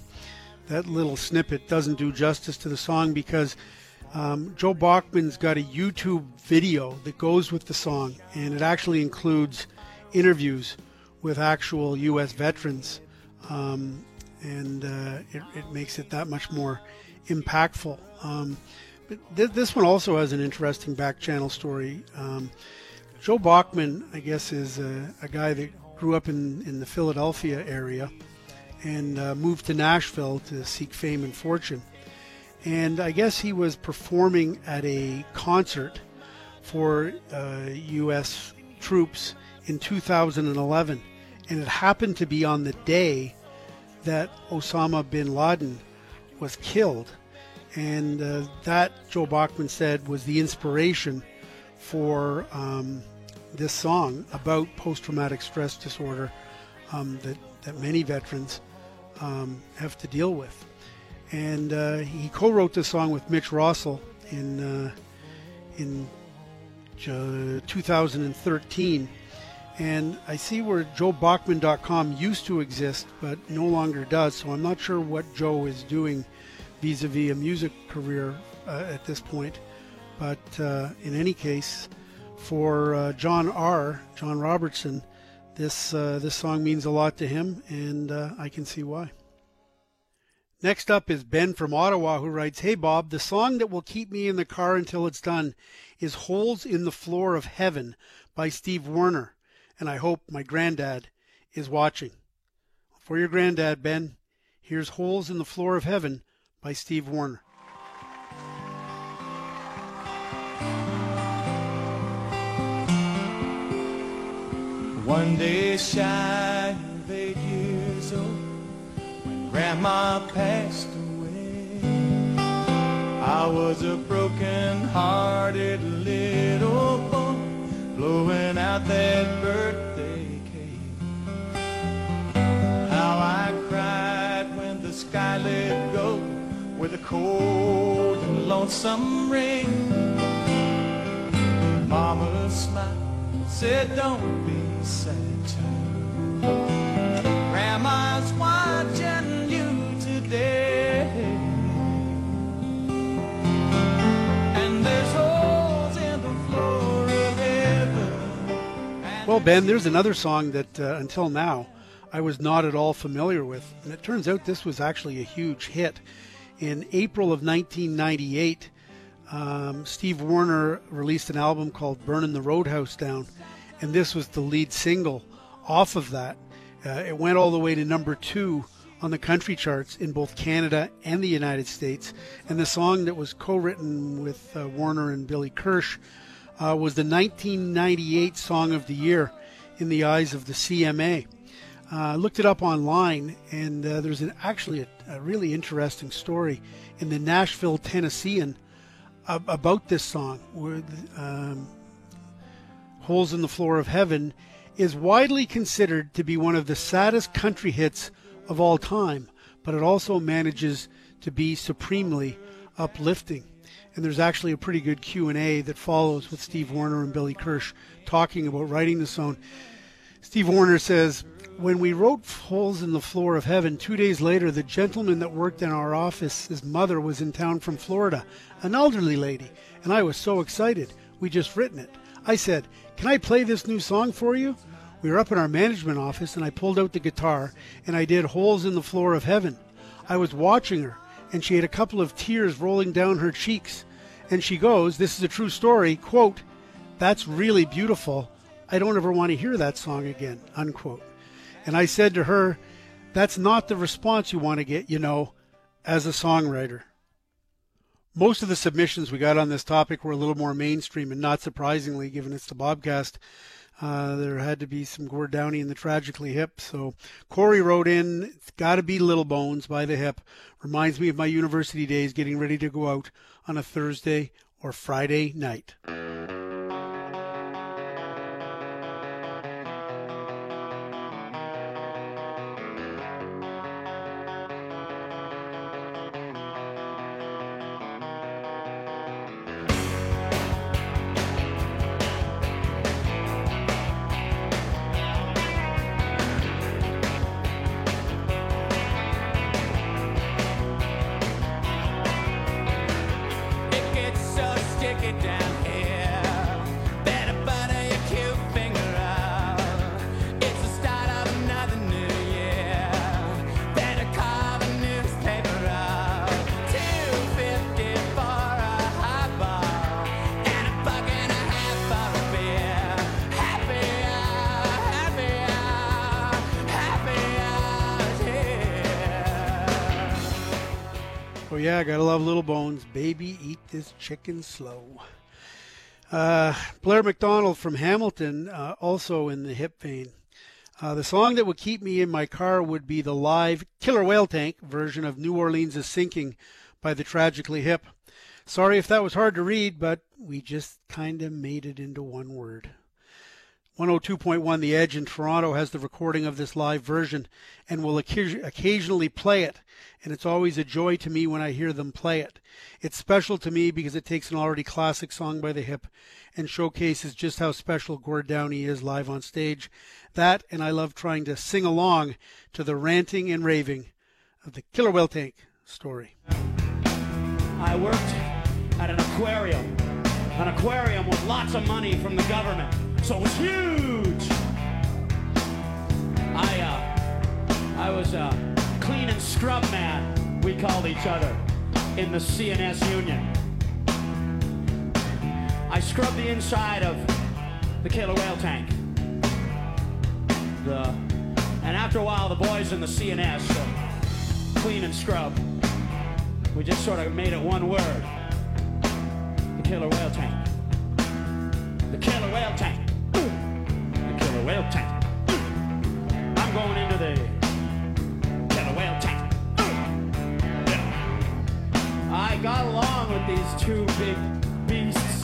that little snippet doesn't do justice to the song because um, Joe Bachman's got a YouTube video that goes with the song, and it actually includes interviews with actual U.S. veterans. Um, and uh, it, it, makes it that much more impactful. Um, but th- this one also has an interesting back channel story. Joe Bachman, I guess, is a, a, guy that grew up in, in the Philadelphia area and uh, moved to Nashville to seek fame and fortune. And I guess he was performing at a concert for uh, U.S. troops in 2011. And it happened to be on the day that Osama bin Laden was killed. And uh, that, Joe Bachman said, was the inspiration for um, this song about post traumatic stress disorder um, that, that many veterans um, have to deal with. And uh, he co wrote this song with Mitch Rossell in, uh, in uh, 2013. And I see where joebachman.com used to exist, but no longer does. So I'm not sure what Joe is doing vis a vis a music career uh, at this point. But uh, in any case, for uh, John R. John Robertson, this uh, this song means a lot to him, and uh, I can see why. Next up is Ben from Ottawa who writes, "Hey Bob, the song that will keep me in the car until it's done is "Holes in the Floor of Heaven" by Steve Wariner, and I hope my granddad is watching. For your granddad, Ben, here's "Holes in the Floor of Heaven" by Steve Wariner. One day shy of eight years old, when Grandma passed away, I was a broken-hearted little boy, blowing out that birthday cake. How I cried when the sky let go with a cold and lonesome rain. Mama smiled, said, "Don't be." Grandma's watching you today. And there's holes in the floor of heaven. Well, Ben, there's another song that uh, until now I was not at all familiar with. And it turns out this was actually a huge hit. In April of 1998, um, Steve Wariner released an album called Burning the Roadhouse Down and this was the lead single off of that. Uh, it went all the way to number two on the country charts in both Canada and the United States. And the song that was co written with uh, Wariner and Billy Kirsch uh, was the 1998 Song of the Year in the eyes of the CMA. Uh, I looked it up online, and uh, there's an, actually a, a, really interesting story in the Nashville Tennessean about this song. Where, um, Holes in the Floor of Heaven, is widely considered to be one of the saddest country hits of all time, but it also manages to be supremely uplifting. And there's actually a pretty good Q&A that follows with Steve Wariner and Billy Kirsch talking about writing the song. Steve Wariner says, when we wrote Holes in the Floor of Heaven, two days later, the gentleman that worked in our office, his mother was in town from Florida, an elderly lady, and I was so excited. We just written it. I said, Can I play this new song for you? We were up in our management office, and I pulled out the guitar and I did Holes in the Floor of Heaven. I was watching her, and she had a couple of tears rolling down her cheeks. And she goes, This is a true story, quote, That's really beautiful. I don't ever want to hear that song again, unquote. And I said to her, That's not the response you want to get, you know, as a songwriter most of the submissions we got on this topic were a little more mainstream, and not surprisingly, given it's the Bobcast, uh, there had to be some Gord Downie in the Tragically Hip. So Corey wrote in, "It's got to be Little Bones by the Hip." Reminds me of my university days, getting ready to go out on a Thursday or Friday night. This chicken slow. Uh, Blair McDonald from Hamilton, uh, also in the hip vein. Uh, the song that would keep me in my car would be the live Killer Whale Tank version of New Orleans is Sinking by the Tragically Hip. Sorry if that was hard to read, but we just kind of made it into one word. 102.1 The Edge in Toronto has the recording of this live version and will occasionally play it, and it's always a joy to me when I hear them play it. It's special to me because it takes an already classic song by the hip and showcases just how special Gord Downie is live on stage. That, and I love trying to sing along to the ranting and raving of the Killer Whale Tank story. I worked at an aquarium. An aquarium with lots of money from the government. So it was huge. I uh I was a clean and scrub man, we called each other, in the CNS union. I scrubbed the inside of the killer whale tank. The and after a while the boys in the CNS uh, clean and scrub we just sort of made it one word. The killer whale tank. The killer whale tank. Whale tank. I'm going into the tank. Yeah. I got along with these two big beasts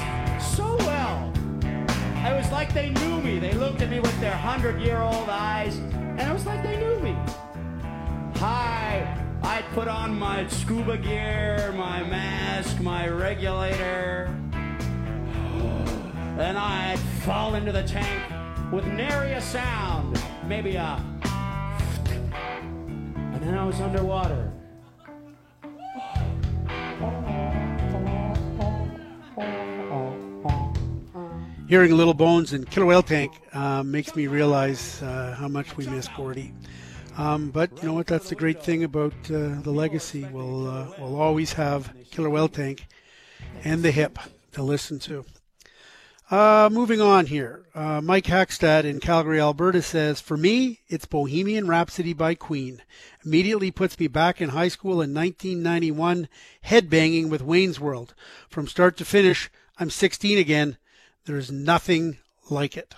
so well. It was like they knew me. They looked at me with their hundred year old eyes, and it was like they knew me. Hi, I'd put on my scuba gear, my mask, my regulator, and I'd fall into the tank with nary a sound, maybe a, and then I was underwater. Hearing Little Bones and Killer Whale Tank uh, makes me realize uh, how much we miss Gordy. Um, but you know what? That's the great thing about uh, the legacy. We'll uh, we'll always have Killer Whale Tank and the Hip to listen to. Uh, moving on here, uh, Mike Hackstad in Calgary, Alberta says, "For me, it's Bohemian Rhapsody by Queen. Immediately puts me back in high school in 1991, headbanging with Wayne's World. From start to finish, I'm 16 again. There's nothing like it."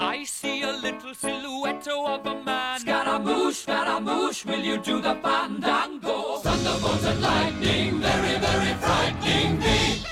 I see a little silhouette of a man. Scaramouche, Scaramouche, will you do the fandango? Thunderbolts and lightning, very, very frightening me.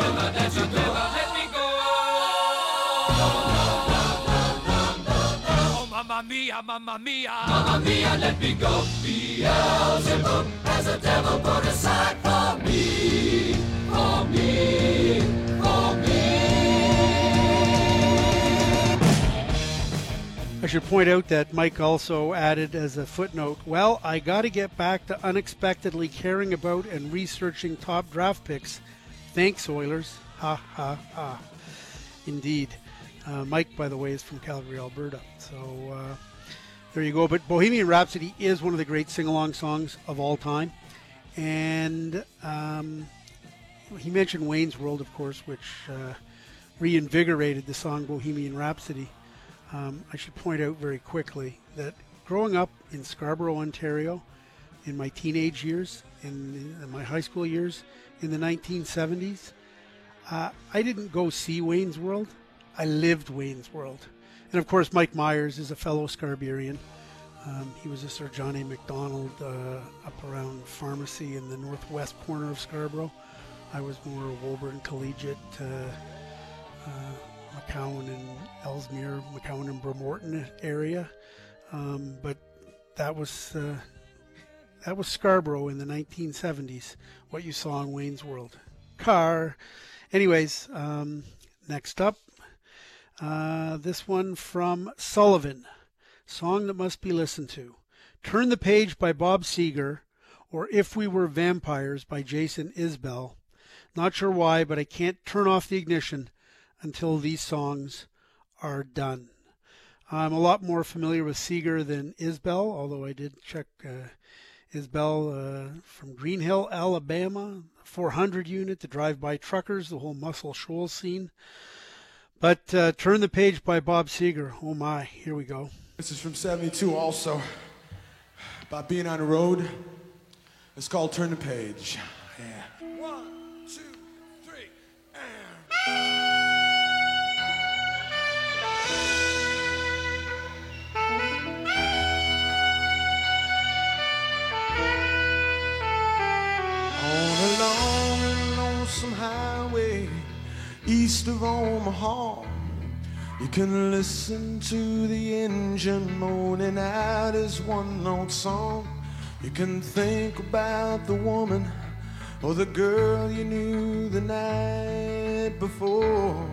We'll not let you go. Let me go. Oh, mamma mia, mamma mia. Mamma mia, let me go. Beelzebub has a devil put aside for me. For me. For me. I should point out that Mike also added as a footnote, well, I got to get back to unexpectedly caring about and researching top draft picks. Thanks, Oilers. Ha ha ha. Indeed. Uh, Mike, by the way, is from Calgary, Alberta. So uh, there you go. But Bohemian Rhapsody is one of the great sing along songs of all time. And um, he mentioned Wayne's World, of course, which uh, reinvigorated the song Bohemian Rhapsody. Um, I should point out very quickly that growing up in Scarborough, Ontario, in my teenage years, in, in my high school years, in the 1970s, uh, I didn't go see Wayne's World. I lived Wayne's World. And of course, Mike Myers is a fellow Scarburian. Um, he was a Sir John A. MacDonald uh, up around pharmacy in the northwest corner of Scarborough. I was more Woburn Collegiate, uh, uh, McCowan and Ellesmere, McCowan and Brimorton area. Um, but that was uh, that was Scarborough in the 1970s. What you saw in Wayne's World. Car. Anyways, um, next up, uh, this one from Sullivan. Song that must be listened to. Turn the Page by Bob Seger, or If We Were Vampires by Jason Isbell. Not sure why, but I can't turn off the ignition until these songs are done. I'm a lot more familiar with Seger than Isbell, although I did check uh, Isbell uh, from Green Hill, Alabama, 400 unit, the drive-by truckers, the whole Muscle Shoals scene. But uh, Turn the Page by Bob Seger. Oh my, here we go. This is from 72 also. About being on the road. It's called Turn the Page. East of Omaha, you can listen to the engine moaning out his one note song. You can think about the woman or the girl you knew the night before.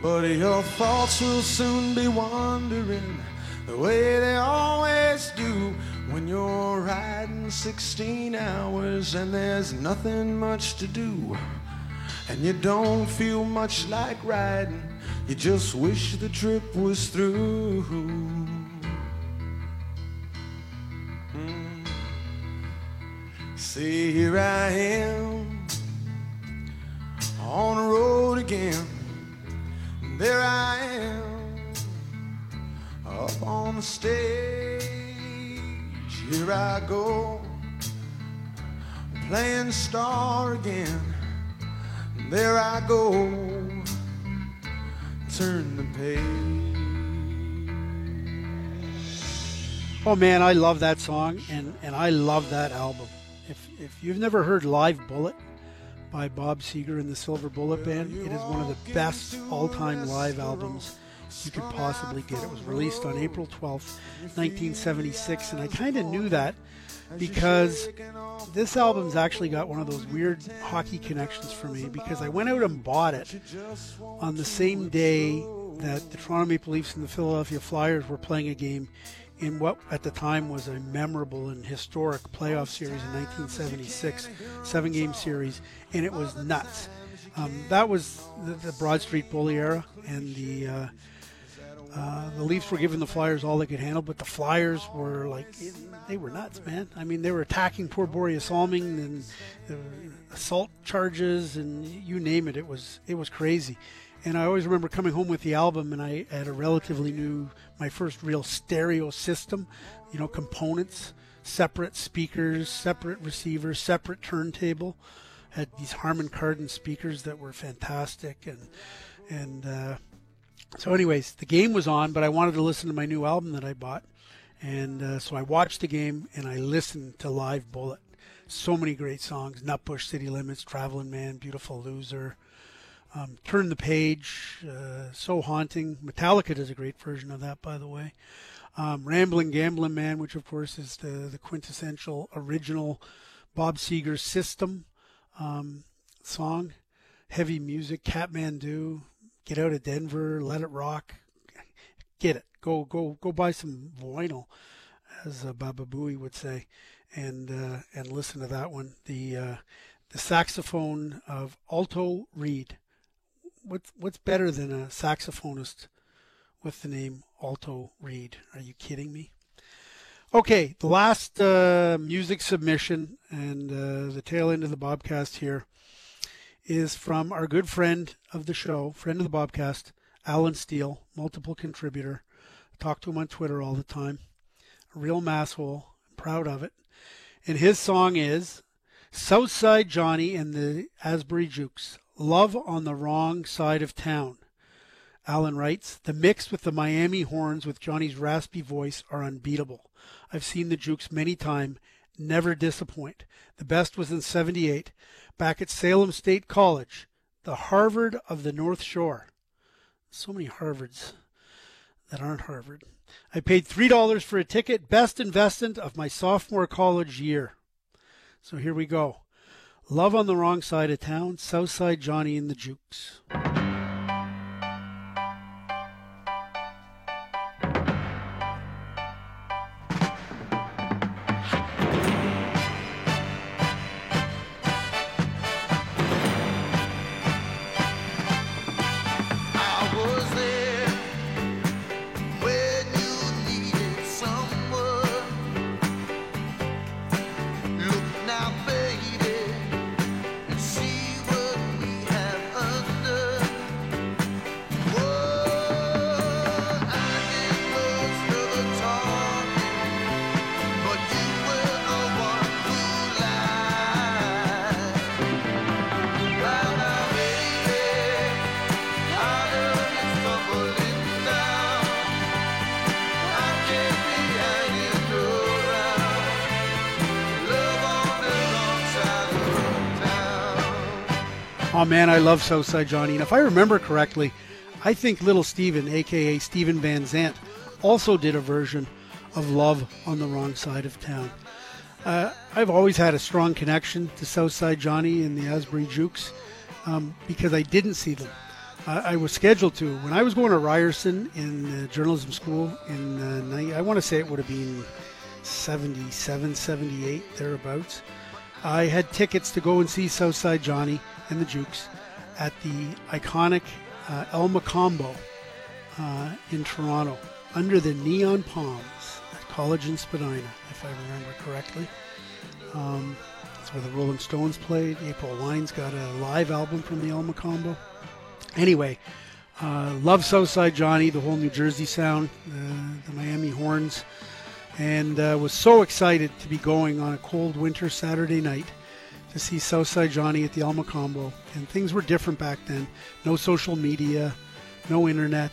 But your thoughts will soon be wandering the way they always do when you're riding 16 hours and there's nothing much to do. And you don't feel much like riding, you just wish the trip was through. Mm. See, here I am on the road again. There I am up on the stage. Here I go, playing star again. There I go, turn the page. Oh man, I love that song and, and I love that album. If if you've never heard Live Bullet by Bob Seger and the Silver Bullet Band, it is one of the best all-time live albums you could possibly get. It was released on April 12th, 1976, and I kind of knew that because this album's actually got one of those weird hockey connections for me because I went out and bought it on the same day that the Toronto Maple Leafs and the Philadelphia Flyers were playing a game in what at the time was a memorable and historic playoff series in 1976, seven game series, and it was nuts. Um, that was the, the Broad Street Bully era, and the uh, uh, the Leafs were giving the Flyers all they could handle, but the Flyers were like they were nuts, man. I mean, they were attacking poor Borje Salming and assault charges and you name it. It was it was crazy. And I always remember coming home with the album, and I had a relatively new, my first real stereo system, you know, components, separate speakers, separate receivers, separate turntable. Had these Harman Kardon speakers that were fantastic, and and uh, so, anyways, the game was on, but I wanted to listen to my new album that I bought, and uh, so I watched the game and I listened to Live Bullet. So many great songs: Nutbush, City Limits, Traveling Man, Beautiful Loser. Um, Turn the Page, uh, So Haunting. Metallica does a great version of that, by the way. Um, Rambling Gambling Man, which of course is the, the quintessential original Bob Seger system um, song. Heavy music, Katmandu, Get Out of Denver, Let It Rock. Get it. Go go go buy some vinyl, as uh, Baba Booey would say, and uh, and listen to that one. The uh, the saxophone of Alto Reed what's what's better than a saxophonist with the name Alto Reed? Are you kidding me? Okay, the last uh, music submission and uh, the tail end of the Bobcast here is from our good friend of the show, friend of the Bobcast, Alan Steele, multiple contributor. Talk to him on Twitter all the time. A real masshole. I'm proud of it. And his song is Southside Johnny and the Asbury Jukes. Love on the Wrong Side of Town. Alan writes, The mix with the Miami horns with Johnny's raspy voice are unbeatable. I've seen the Jukes many times, never disappoint. The best was in 78, back at Salem State College, the Harvard of the North Shore. So many Harvards that aren't Harvard. I paid $3 for a ticket, best investment of my sophomore college year. So here we go. Love on the Wrong Side of Town, Southside Johnny and the Jukes. Oh man, I love Southside Johnny. And if I remember correctly, I think Little Steven, aka Steven Van Zandt, also did a version of Love on the Wrong Side of Town. Uh, I've always had a strong connection to Southside Johnny and the Asbury Jukes um, because I didn't see them. I, I was scheduled to. When I was going to Ryerson in uh, journalism school in, uh, I want to say it would have been 77, 78, thereabouts. I had tickets to go and see Southside Johnny and the Jukes at the iconic uh, El Mocambo uh, in Toronto under the neon palms at College in Spadina, if I remember correctly. Um, that's where the Rolling Stones played. April Wine's got a live album from the El Mocambo. Anyway, uh, love Southside Johnny, the whole New Jersey sound, uh, the Miami horns, and uh, was so excited to be going on a cold winter Saturday night to see Southside Johnny at the El Mocambo. And things were different back then. No social media, no internet.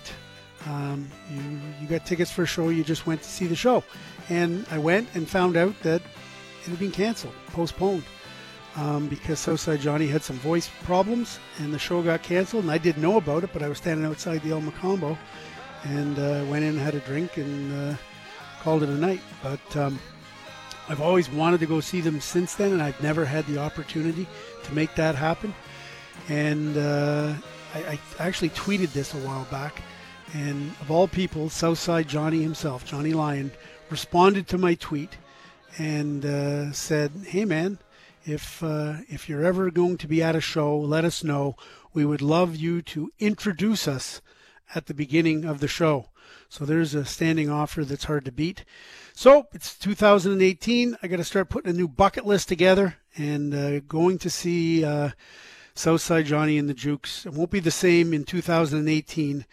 Um, you, you got tickets for a show, you just went to see the show. And I went and found out that it had been canceled, postponed, um, because Southside Johnny had some voice problems and the show got canceled. And I didn't know about it, but I was standing outside the El Mocambo and uh, went in and had a drink and uh, called it a night. But um, I've always wanted to go see them since then, and I've never had the opportunity to make that happen. And uh, I, I actually tweeted this a while back, and of all people, Southside Johnny himself, Johnny Lyon, responded to my tweet and uh, said, "Hey man, if uh, if you're ever going to be at a show, let us know. We would love you to introduce us at the beginning of the show." So there's a standing offer that's hard to beat. So it's 2018. I got to start putting a new bucket list together and uh, going to see uh, Southside Johnny and the Jukes. It won't be the same in 2018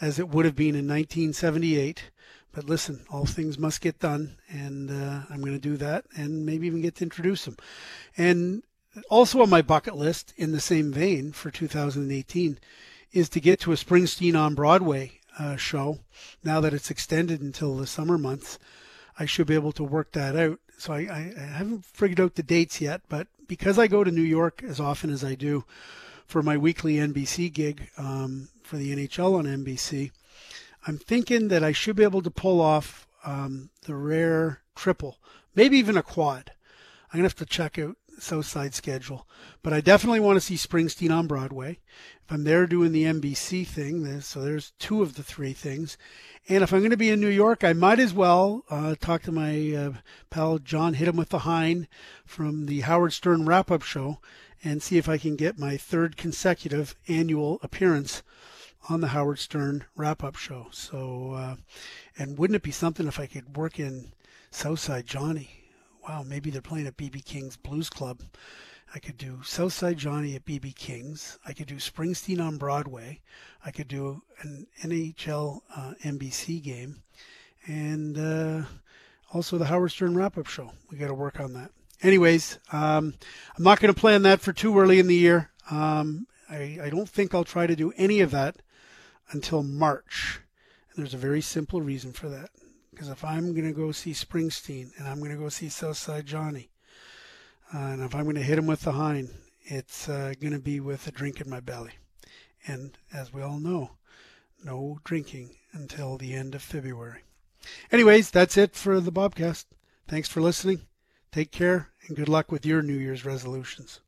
as it would have been in 1978. But listen, all things must get done, and uh, I'm going to do that, and maybe even get to introduce them. And also on my bucket list, in the same vein for 2018, is to get to a Springsteen on Broadway uh, show. Now that it's extended until the summer months, I should be able to work that out. So I, I, haven't figured out the dates yet, but because I go to New York as often as I do for my weekly NBC gig um, for the NHL on NBC, I'm thinking that I should be able to pull off um, the rare triple, maybe even a quad. I'm gonna have to check out Southside schedule, but I definitely want to see Springsteen on Broadway. If I'm there doing the NBC thing, so there's two of the three things. And if I'm going to be in New York, I might as well uh, talk to my uh, pal Jon Hit him with the Hein from the Howard Stern wrap up show and see if I can get my third consecutive annual appearance on the Howard Stern wrap up show. So, uh, and wouldn't it be something if I could work in Southside Johnny? Wow, maybe they're playing at BB King's Blues Club. I could do Southside Johnny at BB King's. I could do Springsteen on Broadway. I could do an NHL uh, NBC game. And uh, also the Howard Stern wrap up show. We got to work on that. Anyways, um, I'm not going to plan that for too early in the year. Um, I, I don't think I'll try to do any of that until March. And there's a very simple reason for that. Because if I'm going to go see Springsteen and I'm going to go see Southside Johnny, uh, and if I'm going to hit him with the Hein, it's uh, going to be with a drink in my belly. And as we all know, no drinking until the end of February. Anyways, that's it for the Bobcast. Thanks for listening. Take care and good luck with your New Year's resolutions.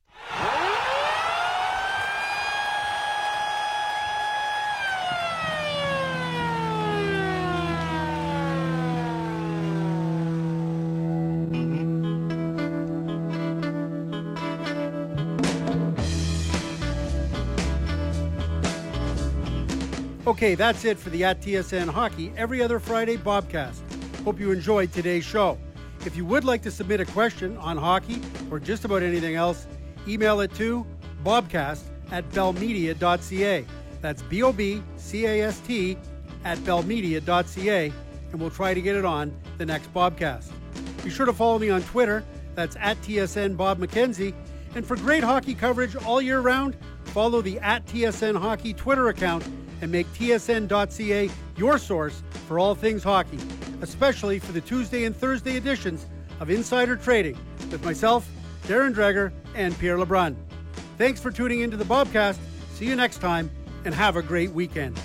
Okay, that's it for the at TSN Hockey Every Other Friday Bobcast. Hope you enjoyed today's show. If you would like to submit a question on hockey or just about anything else, email it to bobcast at bellmedia.ca. That's B O B C A S T at bellmedia.ca, and we'll try to get it on the next Bobcast. Be sure to follow me on Twitter. That's at TSN Bob McKenzie. And for great hockey coverage all year round, follow the at TSN Hockey Twitter account and make TSN.ca your source for all things hockey, especially for the Tuesday and Thursday editions of Insider Trading with myself, Darren Dreger, and Pierre LeBrun. Thanks for tuning into the Bobcast. See you next time and have a great weekend.